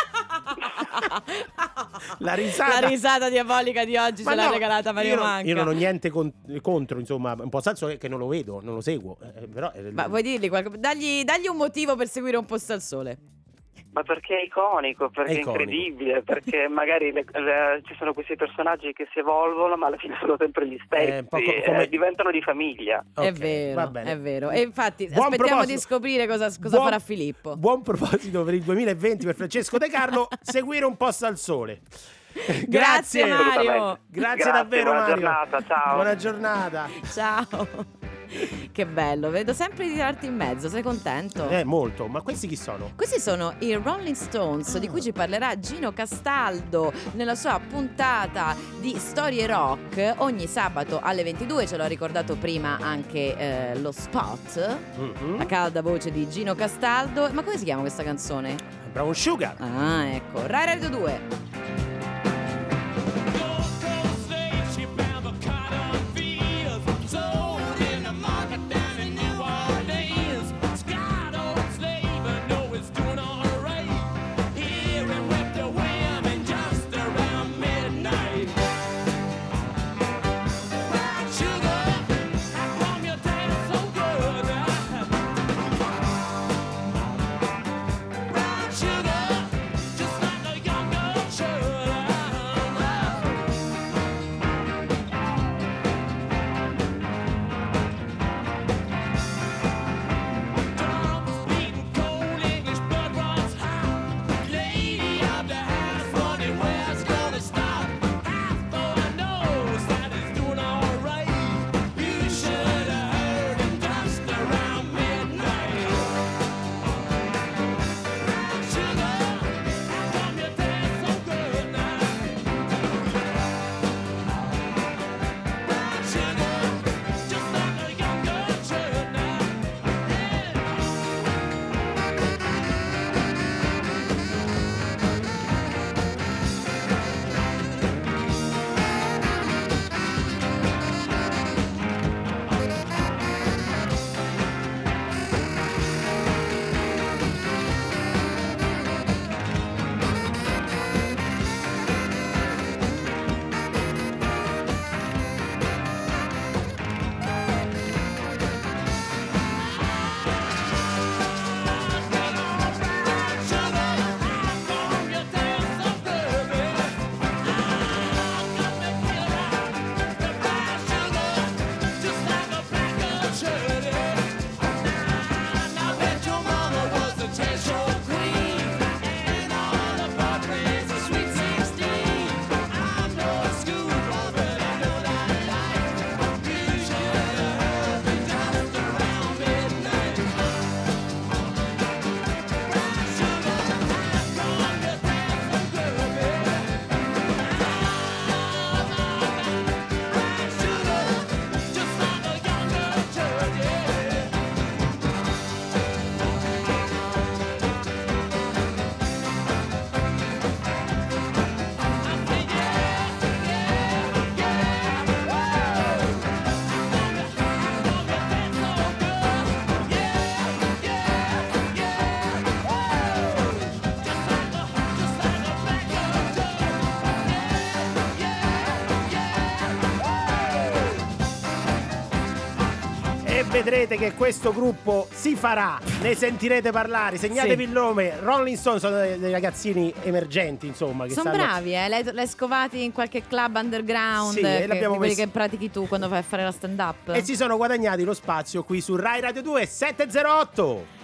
La risata. La risata diabolica di oggi Ma ce l'ha no, regalata Mario io non, Manca. io non ho niente con- contro, insomma, un po' salso che non lo vedo, non lo seguo. eh, però, eh, Ma vuoi dirgli qualcosa? Dagli, dagli un motivo per seguire Un posto al sole. Ma perché è iconico, perché È è, iconico. incredibile, perché magari le- le- ci sono questi personaggi che si evolvono, ma alla fine sono sempre gli stessi, Eh, co- come- eh, diventano di famiglia. è Ok, vero, va bene. è vero. E infatti Buon aspettiamo proposito. di scoprire cosa, cosa Buon- farà Filippo. Buon proposito per il 2020 per Francesco De Carlo, seguire un posto al sole. Grazie, Mario. Assolutamente. Grazie, Grazie, davvero buona Mario. giornata, ciao. Buona giornata. Ciao. Che bello, vedo sempre di tirarti in mezzo, sei contento? Eh, molto. Ma questi chi sono? Questi sono i Rolling Stones di cui ci parlerà Gino Castaldo nella sua puntata di Storie Rock ogni sabato alle 22, ce l'ho ricordato prima anche eh, lo spot, Mhm. la calda voce di Gino Castaldo. Ma come si chiama questa canzone? Brown Sugar. Ah, ecco. Rai Radio 2. Vedrete che questo gruppo si farà, ne sentirete parlare, segnatevi Sì. il nome. Rolling Stone sono dei, dei ragazzini emergenti, insomma. Che Sono stanno- bravi, eh? L'hai, l'hai scovati in qualche club underground Sì, che, l'abbiamo quelli messi- che pratichi tu quando vai a fare la stand up. E si sono guadagnati lo spazio qui su Rai Radio 2 708.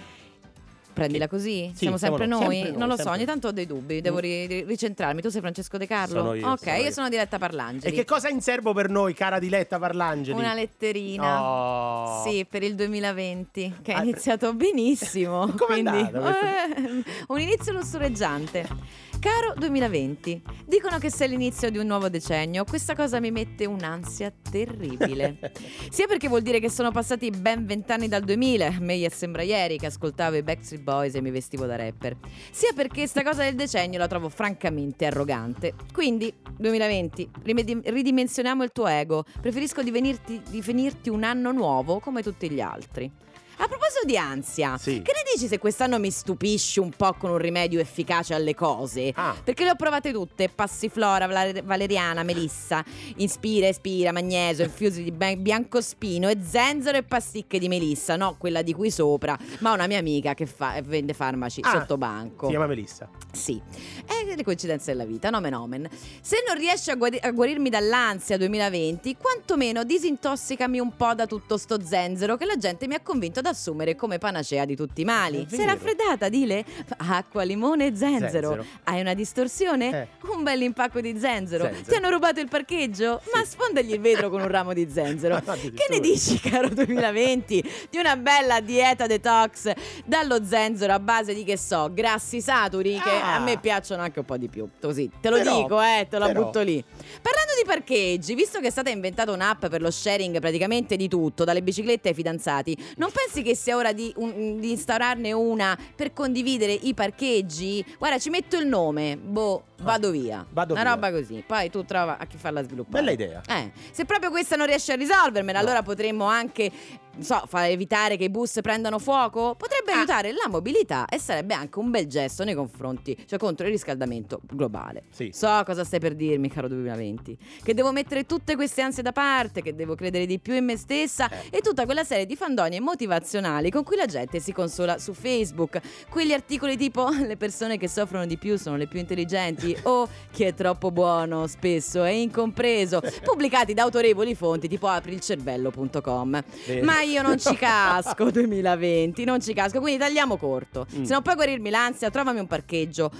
Prendila così? Sì, siamo sempre siamo- noi? noi, non lo so, ogni tanto ho dei dubbi, devo ri- ri- ricentrarmi. Tu sei Francesco De Carlo? Sono io, Ok, sono io io. sono Diletta Parlangeli. E che cosa ha in serbo per noi, cara Diletta Parlangeli? Una letterina. Oh. Sì, per il 2020, che è Ah, iniziato benissimo. Com'è quindi, eh, un inizio lussureggiante. Caro 2020, dicono che sei l'inizio di un nuovo decennio. Questa cosa mi mette un'ansia terribile. Sia perché vuol dire che sono passati ben vent'anni dal 2000, a me sembra ieri che ascoltavo i Backstreet Boys e mi vestivo da rapper. Sia perché sta cosa del decennio la trovo francamente arrogante. Quindi, 2020, rimedi- ridimensioniamo il tuo ego. Preferisco divenirti, divenirti un anno nuovo come tutti gli altri. A proposito di ansia, Sì. che ne dici se quest'anno mi stupisci un po' con un rimedio efficace alle cose? Ah. Perché le ho provate tutte: passiflora, vale- valeriana, melissa, inspira, espira, magnesio, infusi di biancospino e zenzero e pasticche di melissa. No, quella di qui sopra, ma una mia amica che fa- vende farmaci Ah, sotto banco. Si chiama Melissa. Sì, è le coincidenze della vita, nomen omen. Se non riesci a, guadi- a guarirmi dall'ansia 2020, quantomeno disintossicami un po' da tutto sto zenzero che la gente mi ha convinto ad assumere come panacea di tutti i mali. È Sei raffreddata, dile? Acqua, limone e zenzero. Zenzero. Hai una distorsione? Eh. Un bel impacco di zenzero. Zenzero. Ti hanno rubato il parcheggio? Ma sfondagli il vetro con un ramo di zenzero. Che ne dici, caro 2020, di una bella dieta detox dallo zenzero a base di che so, grassi saturi che Ah. a me piacciono anche un po' di più. Così, te lo Però- dico, eh, te lo però- butto lì. Parlando di parcheggi, visto che è stata inventata un'app per lo sharing praticamente di tutto, dalle biciclette ai fidanzati, non pensi che sia ora di, un- di instaurarne una per condividere i parcheggi? Guarda, ci metto il nome, boh, vado via. Vado una via. roba così, poi tu trova a chi farla sviluppare. Bella idea. Eh, se proprio questa non riesce a risolvermela, allora potremmo anche, so, far evitare che i bus prendano fuoco? Potrebbe Ah. aiutare la mobilità e sarebbe anche un bel gesto nei confronti, cioè contro il riscaldamento globale. Sì. So cosa stai per dirmi, caro 2020. Che devo mettere tutte queste ansie da parte, che devo credere di più in me stessa Eh. e tutta quella serie di fandonie motivazionali con cui la gente si consola su Facebook. Quegli articoli tipo le persone che soffrono di più sono le più intelligenti o chi è troppo buono spesso è incompreso, pubblicati da autorevoli fonti tipo aprilcervello.com. Vero. Ma io non ci casco 2020, non ci casco, quindi tagliamo corto. Mm. Se non puoi guarirmi l'ansia, trovami un parcheggio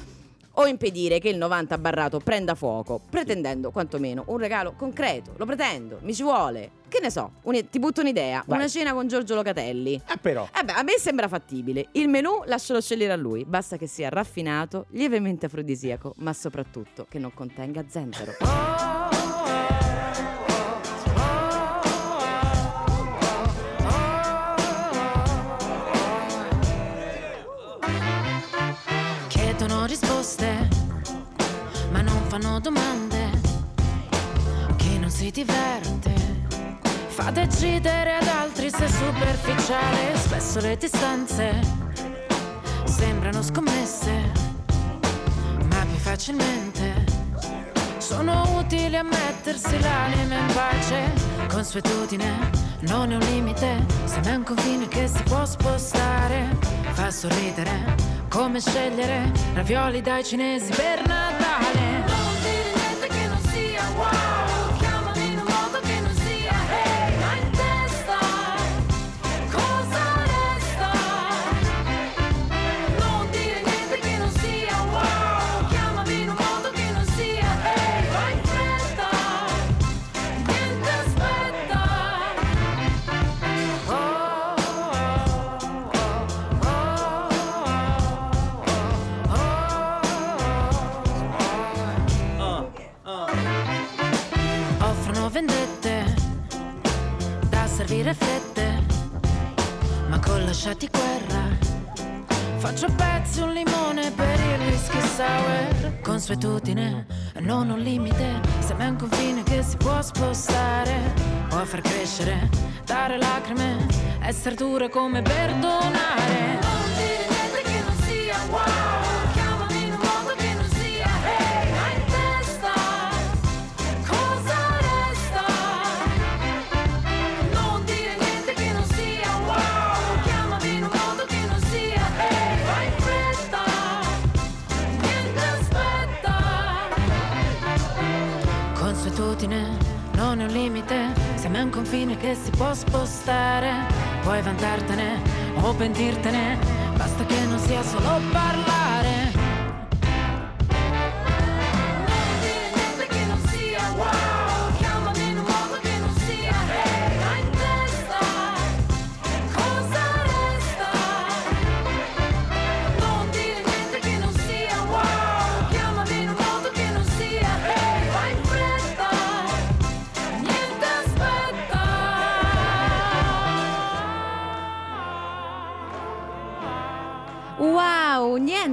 o impedire che il 90 barrato prenda fuoco, pretendendo quantomeno un regalo concreto. Lo pretendo, mi ci vuole. Che ne so, un- ti butto un'idea, Vai. una cena con Giorgio Locatelli. Eh però. Eh beh, a me sembra fattibile. Il menù lascialo scegliere a lui, basta che sia raffinato, lievemente afrodisiaco, ma soprattutto che non contenga zenzero. Chiedono fanno domande. Chi non si diverte, fa decidere ad altri se è superficiale. Spesso le distanze sembrano scommesse, ma più facilmente sono utili a mettersi l'anima in pace. Consuetudine non è un limite, se non è un confine che si può spostare. Fa sorridere, come scegliere ravioli dai cinesi per Natale. Lasciati guerra. Faccio pezzi un limone per il whisky sour. Consuetudine, non un limite. Se è un confine che si può spostare Può far crescere, dare lacrime Essere dure come perdonare. Non dire niente che non sia wow confine che si può spostare. Puoi vantartene o pentirtene Basta che non sia solo parlare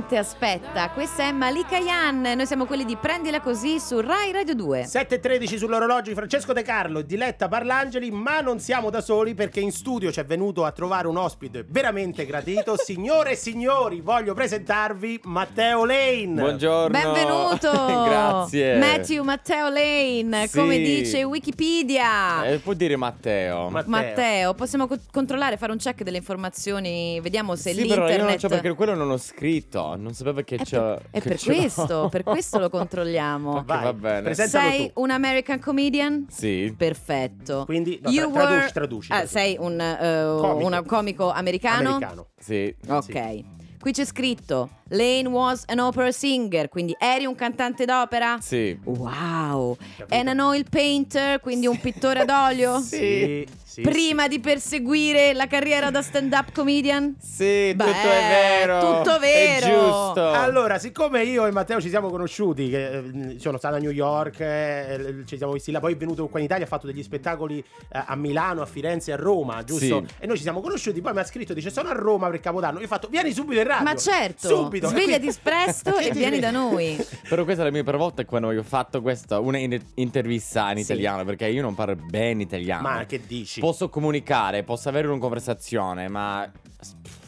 Niente aspetta, questa è Malika Yan, noi siamo quelli di Prendila Così su Rai Radio 2. 7.13 sull'orologio di Francesco De Carlo e Diletta Parlangeli, ma non siamo da soli perché in studio ci è venuto a trovare un ospite veramente gradito. Signore e signori, voglio presentarvi Matteo Lane. Buongiorno. Benvenuto! Grazie. Matthew Matteo Lane, Sì. come dice Wikipedia. Eh, può dire Matteo. Ma- Matteo, possiamo co- controllare, fare un check delle informazioni, vediamo se sì, però io non l'internet... c'ho perché quello non ho scritto. Non sapevo che È c'è. per, è che per l'ho. questo, per questo lo controlliamo. Ok, va bene. presentalo Sei tu. un American comedian? Sì. Perfetto. Quindi, no, You tra- traduci, were- traduci, Ah, traduci. sei un eh, Comico. una comico americano? Americano. Sì. Ok. Qui c'è scritto Lane was an opera singer, quindi eri un cantante d'opera? Sì. Wow. Capito. And an oil painter, quindi un pittore ad olio? Sì, Sì, prima di perseguire la carriera da stand-up comedian? Sì, Beh, tutto è vero. tutto vero. È giusto. Allora, siccome io e Matteo ci siamo conosciuti, che eh, sono stato a New York, eh, ci siamo visti là, poi è venuto qua in Italia, ha fatto degli spettacoli eh, a Milano, a Firenze a Roma, giusto? Sì. E noi ci siamo conosciuti, poi mi ha scritto, dice sono a Roma per Capodanno. Io ho fatto, vieni subito in radio. Ma certo, Subito. Svegliati E quindi- presto e vieni da noi. Però questa è la mia prima volta quando ho fatto questa, una in- intervista in Sì. italiano, perché io non parlo bene italiano. Ma che dici? Posso comunicare, posso avere una conversazione, ma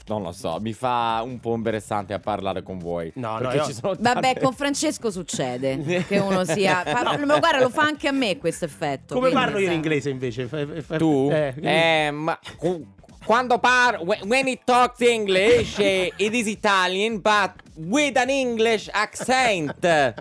non lo so, mi fa un po' interessante a parlare con voi. No, no, io- ci sono Vabbè, tante- con Francesco succede che uno sia. fa- Ma guarda, lo fa anche a me questo effetto. Come parlo io in inglese invece? Tu? Eh, Eh, ma quando parlo, when it talks English, eh, it is Italian, but with an English accent.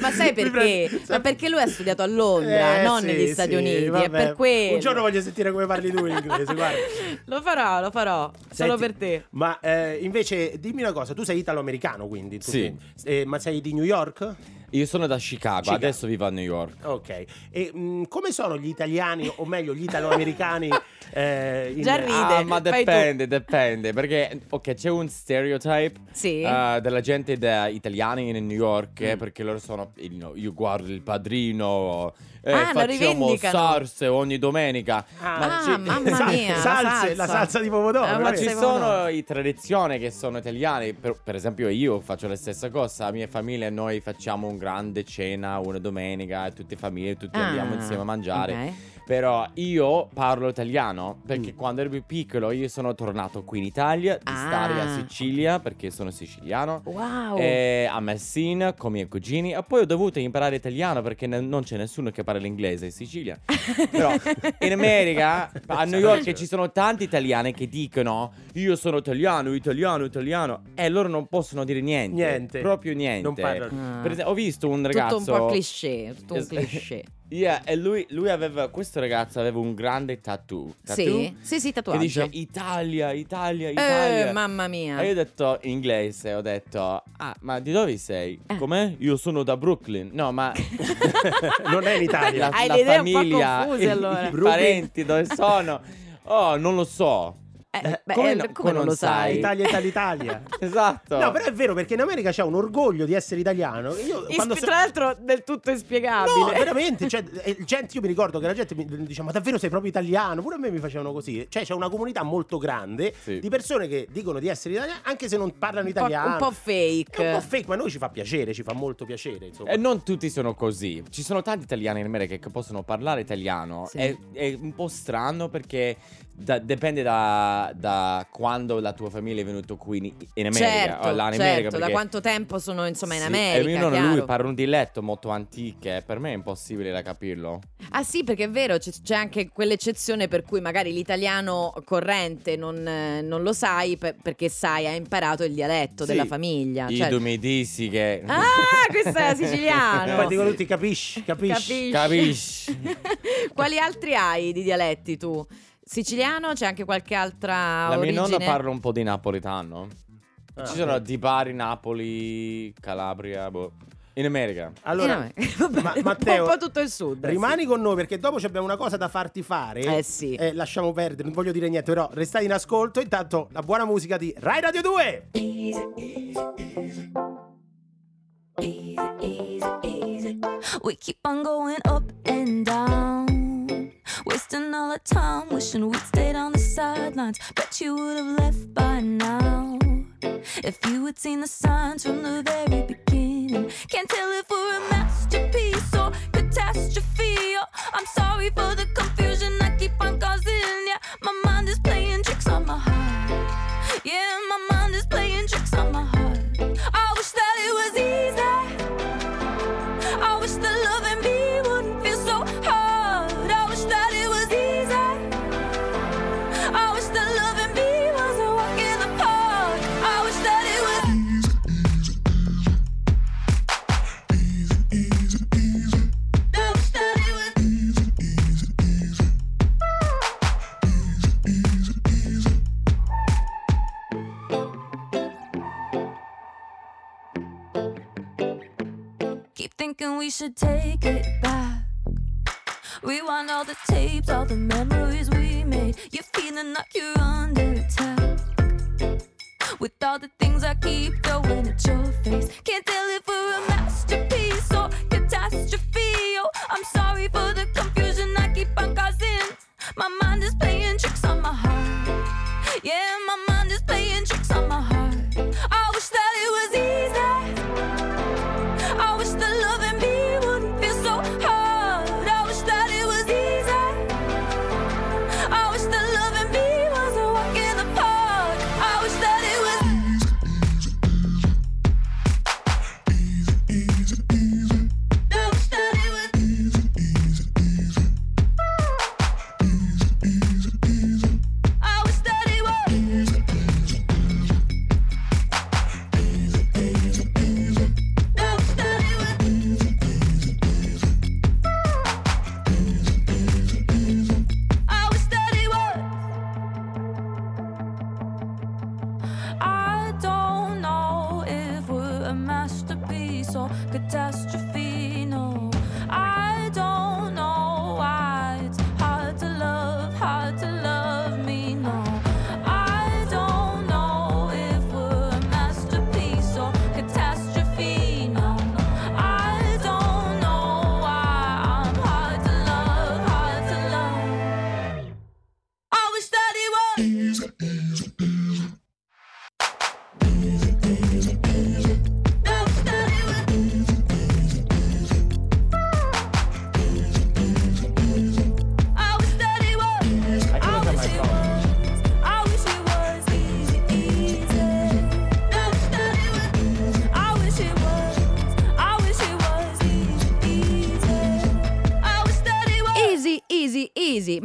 Ma sai perché? Ma perché lui ha studiato a Londra, Eh, non sì, negli Stati sì, Uniti. È per quello. Un giorno voglio sentire come parli tu in inglese, guarda. Lo farò, lo farò. Solo Senti, per te. Ma eh, invece dimmi una cosa, tu sei italo-americano quindi? tu Sì. eh, ma sei di New York? Io sono da Chicago, Chicago. adesso vivo a New York. Ok. E mh, come sono gli italiani, o meglio gli italo-americani? eh, in- Già ride. Ah, ma fai tu. dipende, dipende. Perché, ok, c'è un stereotype Sì. eh, della gente da- italiana in New York, Mm. perché loro sono. you know, io guardo il padrino. eh, Ah, facciamo salse ogni domenica. Ah, ci- mamma mia. la salse, la salsa di pomodoro, Eh, Ma ci salsa sono i tradizioni che sono italiane. Per, per esempio, io faccio la stessa cosa. La mia famiglia, noi facciamo un grande cena una domenica, e tutte le famiglie, tutti Ah, andiamo insieme a mangiare. ok. Però io parlo italiano perché Mm. quando ero più piccolo io sono tornato qui in Italia, di Ah. stare a Sicilia perché sono siciliano. Wow. E a Messina con i miei cugini e poi ho dovuto imparare italiano perché ne- non c'è nessuno che parla l'inglese in Sicilia. Però in America, a New York ci sono tanti italiani che dicono io sono italiano, italiano, italiano e loro non possono dire niente. Niente. Proprio niente. Non parlano. Ah. Per esempio, ho visto un Tutto ragazzo un po' cliché. Tutto un cliché. Yeah, e lui, lui aveva, questo ragazzo aveva un grande tattoo. tattoo Sì, sì, sì, Che tatuaggio. dice Italia, Italia, Italia. Eh, mamma mia. E io ho detto in inglese, ho detto, ah, ma di dove sei? Eh. Com'è? Io sono da Brooklyn. No, ma non è in Italia. la, Hai la le idee un po' famiglia, confuse, i- allora. i parenti dove sono? Oh, non lo so. Eh, beh, come eh, no- come come non lo sai? sai? Italia, Italia, Italia. Esatto. No, però è vero perché in America c'è un orgoglio di essere italiano. Io quando so- Tra l'altro del tutto inspiegabile. No, veramente, cioè, eh, gente, io mi ricordo che la gente mi dice ma davvero sei proprio italiano? Pure a me mi facevano così. Cioè c'è una comunità molto grande Sì. di persone che dicono di essere italiane anche se non parlano un, po', italiano. un po' fake. È un po' fake, ma a noi ci fa piacere, ci fa molto piacere, insomma. E non tutti sono così. Ci sono tanti italiani in America che possono parlare italiano. Sì. È, è un po' strano perché da- dipende da, da quando la tua famiglia è venuta qui in, in America. certo, o là in certo, America, da perché- quanto tempo sono insomma in Sì, America. E mio nonno chiaro. lui parla un dialetto molto antico. e Per me è impossibile da capirlo. Ah sì, perché è vero, c'è, c'è anche quell'eccezione per cui magari l'italiano corrente non, eh, non lo sai per- perché sai, ha imparato il dialetto Sì. della famiglia. I Cioè- mi dissi che. Ah, questo è siciliano. Poi dicono tutti capisci, capisci. Capisci? Capisci? Quali altri hai di dialetti tu? Siciliano? C'è anche qualche altra La mia origine? nonna parla un po' di napoletano. Ah, Ci sono di Bari, Napoli, Calabria, boh. In America. Allora, Eh, vabbè, ma- un po'- Matteo, un po' tutto il sud. rimani con noi perché dopo ci abbiamo una cosa da farti fare. Eh sì. Eh, lasciamo perdere, non voglio dire niente, però restate in ascolto. Intanto la buona musica di Rai Radio 2. We keep on going up and down, wasting all our time, wishing we'd stayed on the sidelines. Bet you would have left by now if you had seen the signs from the very beginning. Can't tell if we're a masterpiece or catastrophe. Oh, I'm sorry for the confusion I keep on causing. Yeah, my mind is playing tricks on my heart. Yeah, my mind is playing tricks on my heart. Thinking we should take it back. Rewind all the tapes, all the memories we made. You're feeling like you're under attack. With all the things I keep throwing at your face. Can't tell if we're a masterpiece or catastrophe. Oh, I'm sorry for the confusion I keep on causing. My mind is playing tricks on my heart. Yeah, my mind is playing tricks on my heart.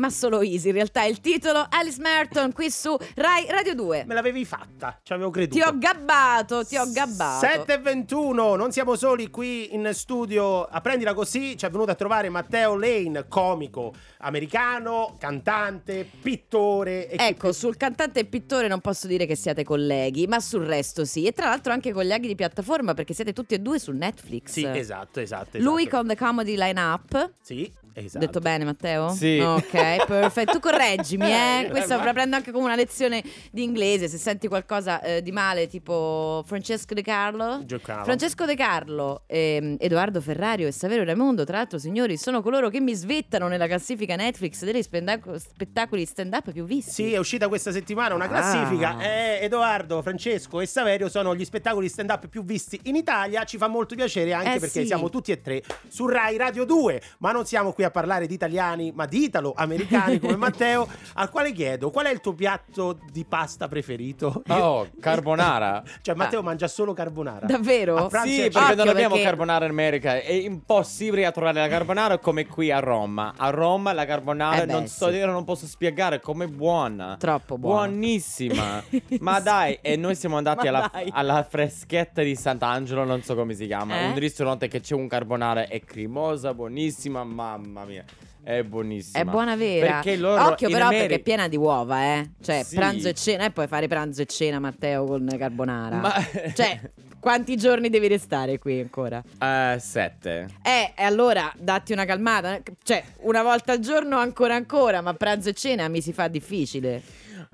Ma solo easy. In realtà è il titolo Alice Merton qui su Rai Radio 2. Me l'avevi fatta, ci avevo creduto. Ti ho gabbato, ti ho gabbato. 7 e 21, non siamo soli qui in studio a prendila così, ci è venuto a trovare Matteo Lane, comico americano, cantante, pittore e Ecco, sul cantante e pittore non posso dire che siate colleghi, ma sul resto sì. E tra l'altro anche colleghi di piattaforma perché siete tutti e due su Netflix. Sì, esatto, esatto, Lui esatto. con The Comedy Lineup. Sì, esatto. Detto bene, Matteo? Sì. Ok, perfetto. Tu correggimi, eh. Questo la prendo anche come una lezione di inglese. Se senti qualcosa eh, di male, tipo Francesco De Carlo. Giocava. Francesco De Carlo, ehm, Edoardo Ferrario e Saverio Raimondo, tra l'altro, signori, sono coloro che mi svettano nella classifica Netflix degli spenda- spettacoli stand-up più visti. Sì, è uscita questa settimana una Ah. classifica. Eh, Edoardo, Francesco e Saverio sono gli spettacoli stand-up più visti in Italia. Ci fa molto piacere anche Eh, perché sì. siamo tutti e tre su Rai Radio 2. Ma non siamo qui a parlare di italiani, ma di italo-americani come Matteo, al quale chiedo qual è il tuo piatto di pasta preferito? Oh, carbonara. Cioè, Matteo mangia solo carbonara. Davvero? Sì, perché cena. non abbiamo perché- carbonara in America. È impossibile trovare la carbonara come qui a Roma. A Roma la carbonara Eh beh, non so sì. dire, non posso spiegare com'è buona. Troppo buona. Buonissima. Ma dai, e noi siamo andati alla, alla freschetta di Sant'Angelo, non so come si chiama. Eh? Un ristorante che c'è un carbonara, è cremosa, buonissima, mamma mia. È buonissima. È buona vera. Perché loro Occhio però Ameri- perché è piena di uova, eh. Cioè, Sì. pranzo e cena. E puoi fare pranzo e cena, Matteo, con carbonara. Ma- Cioè, quanti giorni devi restare qui ancora? Eh, sette. Eh, e allora datti una calmata. Cioè, una volta al giorno ancora ancora, ma pranzo e cena mi si fa difficile.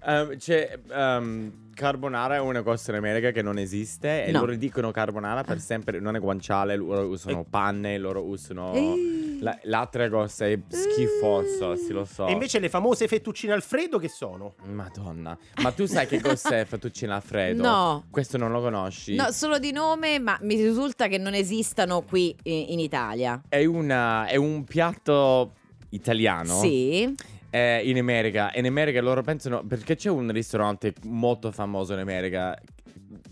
Ehm, c'è ehm, carbonara è una cosa in America che non esiste e No. loro dicono carbonara per sempre, non è guanciale, loro usano panne, loro usano la- l'altra cosa è schifoso, sì lo so. E invece le famose fettuccine Alfredo che sono? Madonna, ma tu sai che cos'è fettuccine Alfredo? No. Questo non lo conosci? No, solo di nome, ma mi risulta che non esistano qui i- in Italia. È, una, è un piatto italiano. Sì. Eh, in America. E in America loro pensano. Perché c'è un ristorante molto famoso in America.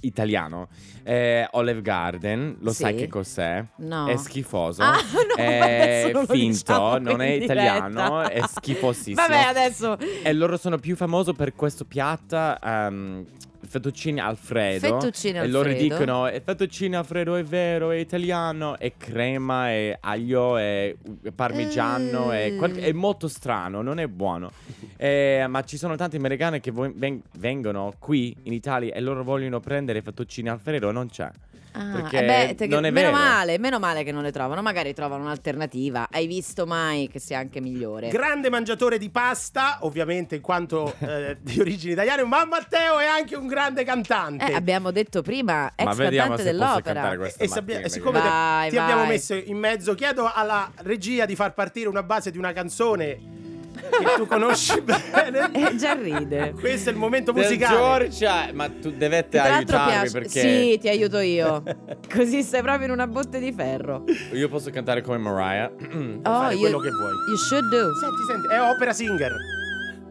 Italiano, eh, Olive Garden, lo Sì. sai che cos'è? No. È schifoso, Ah, no, è finto, diciamo non è italiano, diretta. è schifosissimo. Vabbè, adesso. E loro sono più famosi per questo piatto, ehm, fettuccine Alfredo. Fettuccine E loro Alfredo. dicono, "Eh, fettuccine Alfredo è vero, è italiano, è crema, è aglio, è parmigiano, è, qual- Mm. è molto strano, non è buono. Eh, ma ci sono tanti americani che ven- vengono qui in Italia e loro vogliono prendere fettuccine Alfredo, non c'è. Ah, perché eh beh, te- non è meno vero. male, meno male che non le trovano, magari trovano un'alternativa. Hai visto mai che sia anche migliore? Grande mangiatore di pasta, ovviamente in quanto eh, di origini italiane, ma Matteo è anche un grande cantante. Eh, abbiamo detto prima, ex cantante dell'opera. questa E sabbia- siccome te- Vai, ti abbiamo vai. messo in mezzo, chiedo alla regia di far partire una base di una canzone che tu conosci bene. Eh, già ride. Questo è il momento Del musicale. Giorgia, ma tu l'altro aiutarmi piace- perché Sì, ti aiuto io. Così stai proprio in una botte di ferro. io posso cantare come Mariah. Oh, fare you, quello che vuoi. you should do. Senti, senti, è opera singer.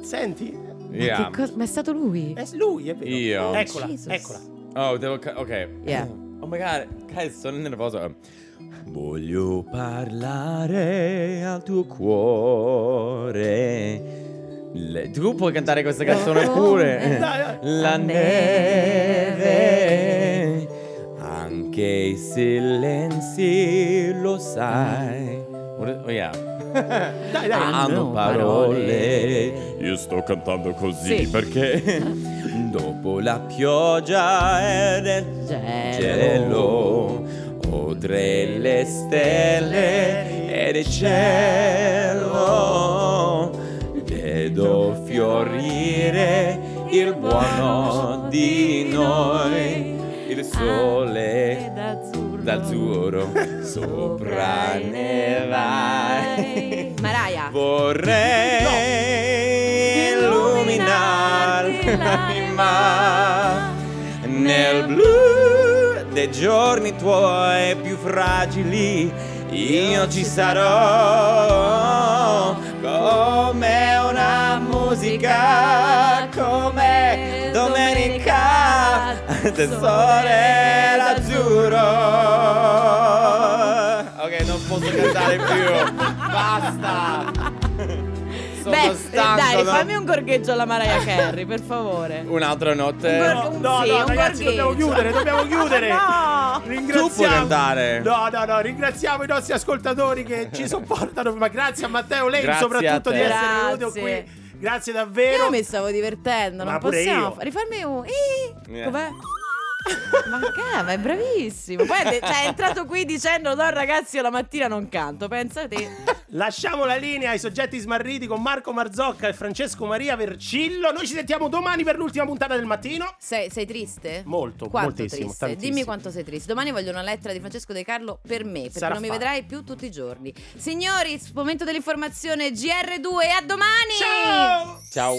Senti? Yeah. Che cosa- Ma è stato lui? È lui, è vero. Io. Eccola, Jesus. eccola. Oh, devo ca- ok. Yeah. Oh my god, guys, sono nervoso. Voglio parlare al tuo cuore. Le- tu puoi cantare questa canzone pure. eh. La neve, anche i silenzi lo sai. Oh yeah. Dai, dai. Hanno parole. Io sto cantando così Sì. perché la pioggia ed il Gelo. gelo, oltre le stelle ed il cielo, vedo fiorire il buono di noi, il sole d'azzurro, sopra ne vai. Mariah. Vorrei illuminare l'anima nel blu dei giorni tuoi più fragili. Io ci sarò come una musica, come domenica del sole l'azzurro. Ok, non posso cantare più. Basta. Beh, stanco. dai, no? fammi un gorgheggio alla Mariah Carey, per favore. Un'altra notte. Un No, gor- no, sì, no, un ragazzi, dobbiamo gorgheggio. chiudere, dobbiamo chiudere. No! Ringraziamo. Tu puoi cantare. No, no, no, ringraziamo i nostri ascoltatori che ci sopportano. Ma grazie a Matteo Lei Grazie soprattutto di essere venuto qui. Grazie davvero. Io mi stavo divertendo, Ma non pure possiamo. io. fa- Rifarmi un. Yeah. Com'è? Ma che? Ma è bravissimo. Poi è, cioè, è entrato qui dicendo: No, ragazzi, io la mattina non canto. Pensa te. Lasciamo la linea ai soggetti smarriti con Marco Marzocca e Francesco Maria Vercillo. Noi ci sentiamo domani per l'ultima puntata del mattino. Sei, sei triste? Molto, Quanto moltissimo, triste? tantissimo. Dimmi quanto sei triste. Domani voglio una lettera di Francesco De Carlo per me, perché Sarà non mi fatto. vedrai più tutti i giorni. Signori, momento dell'informazione GR2 e a domani! Ciao! Ciao.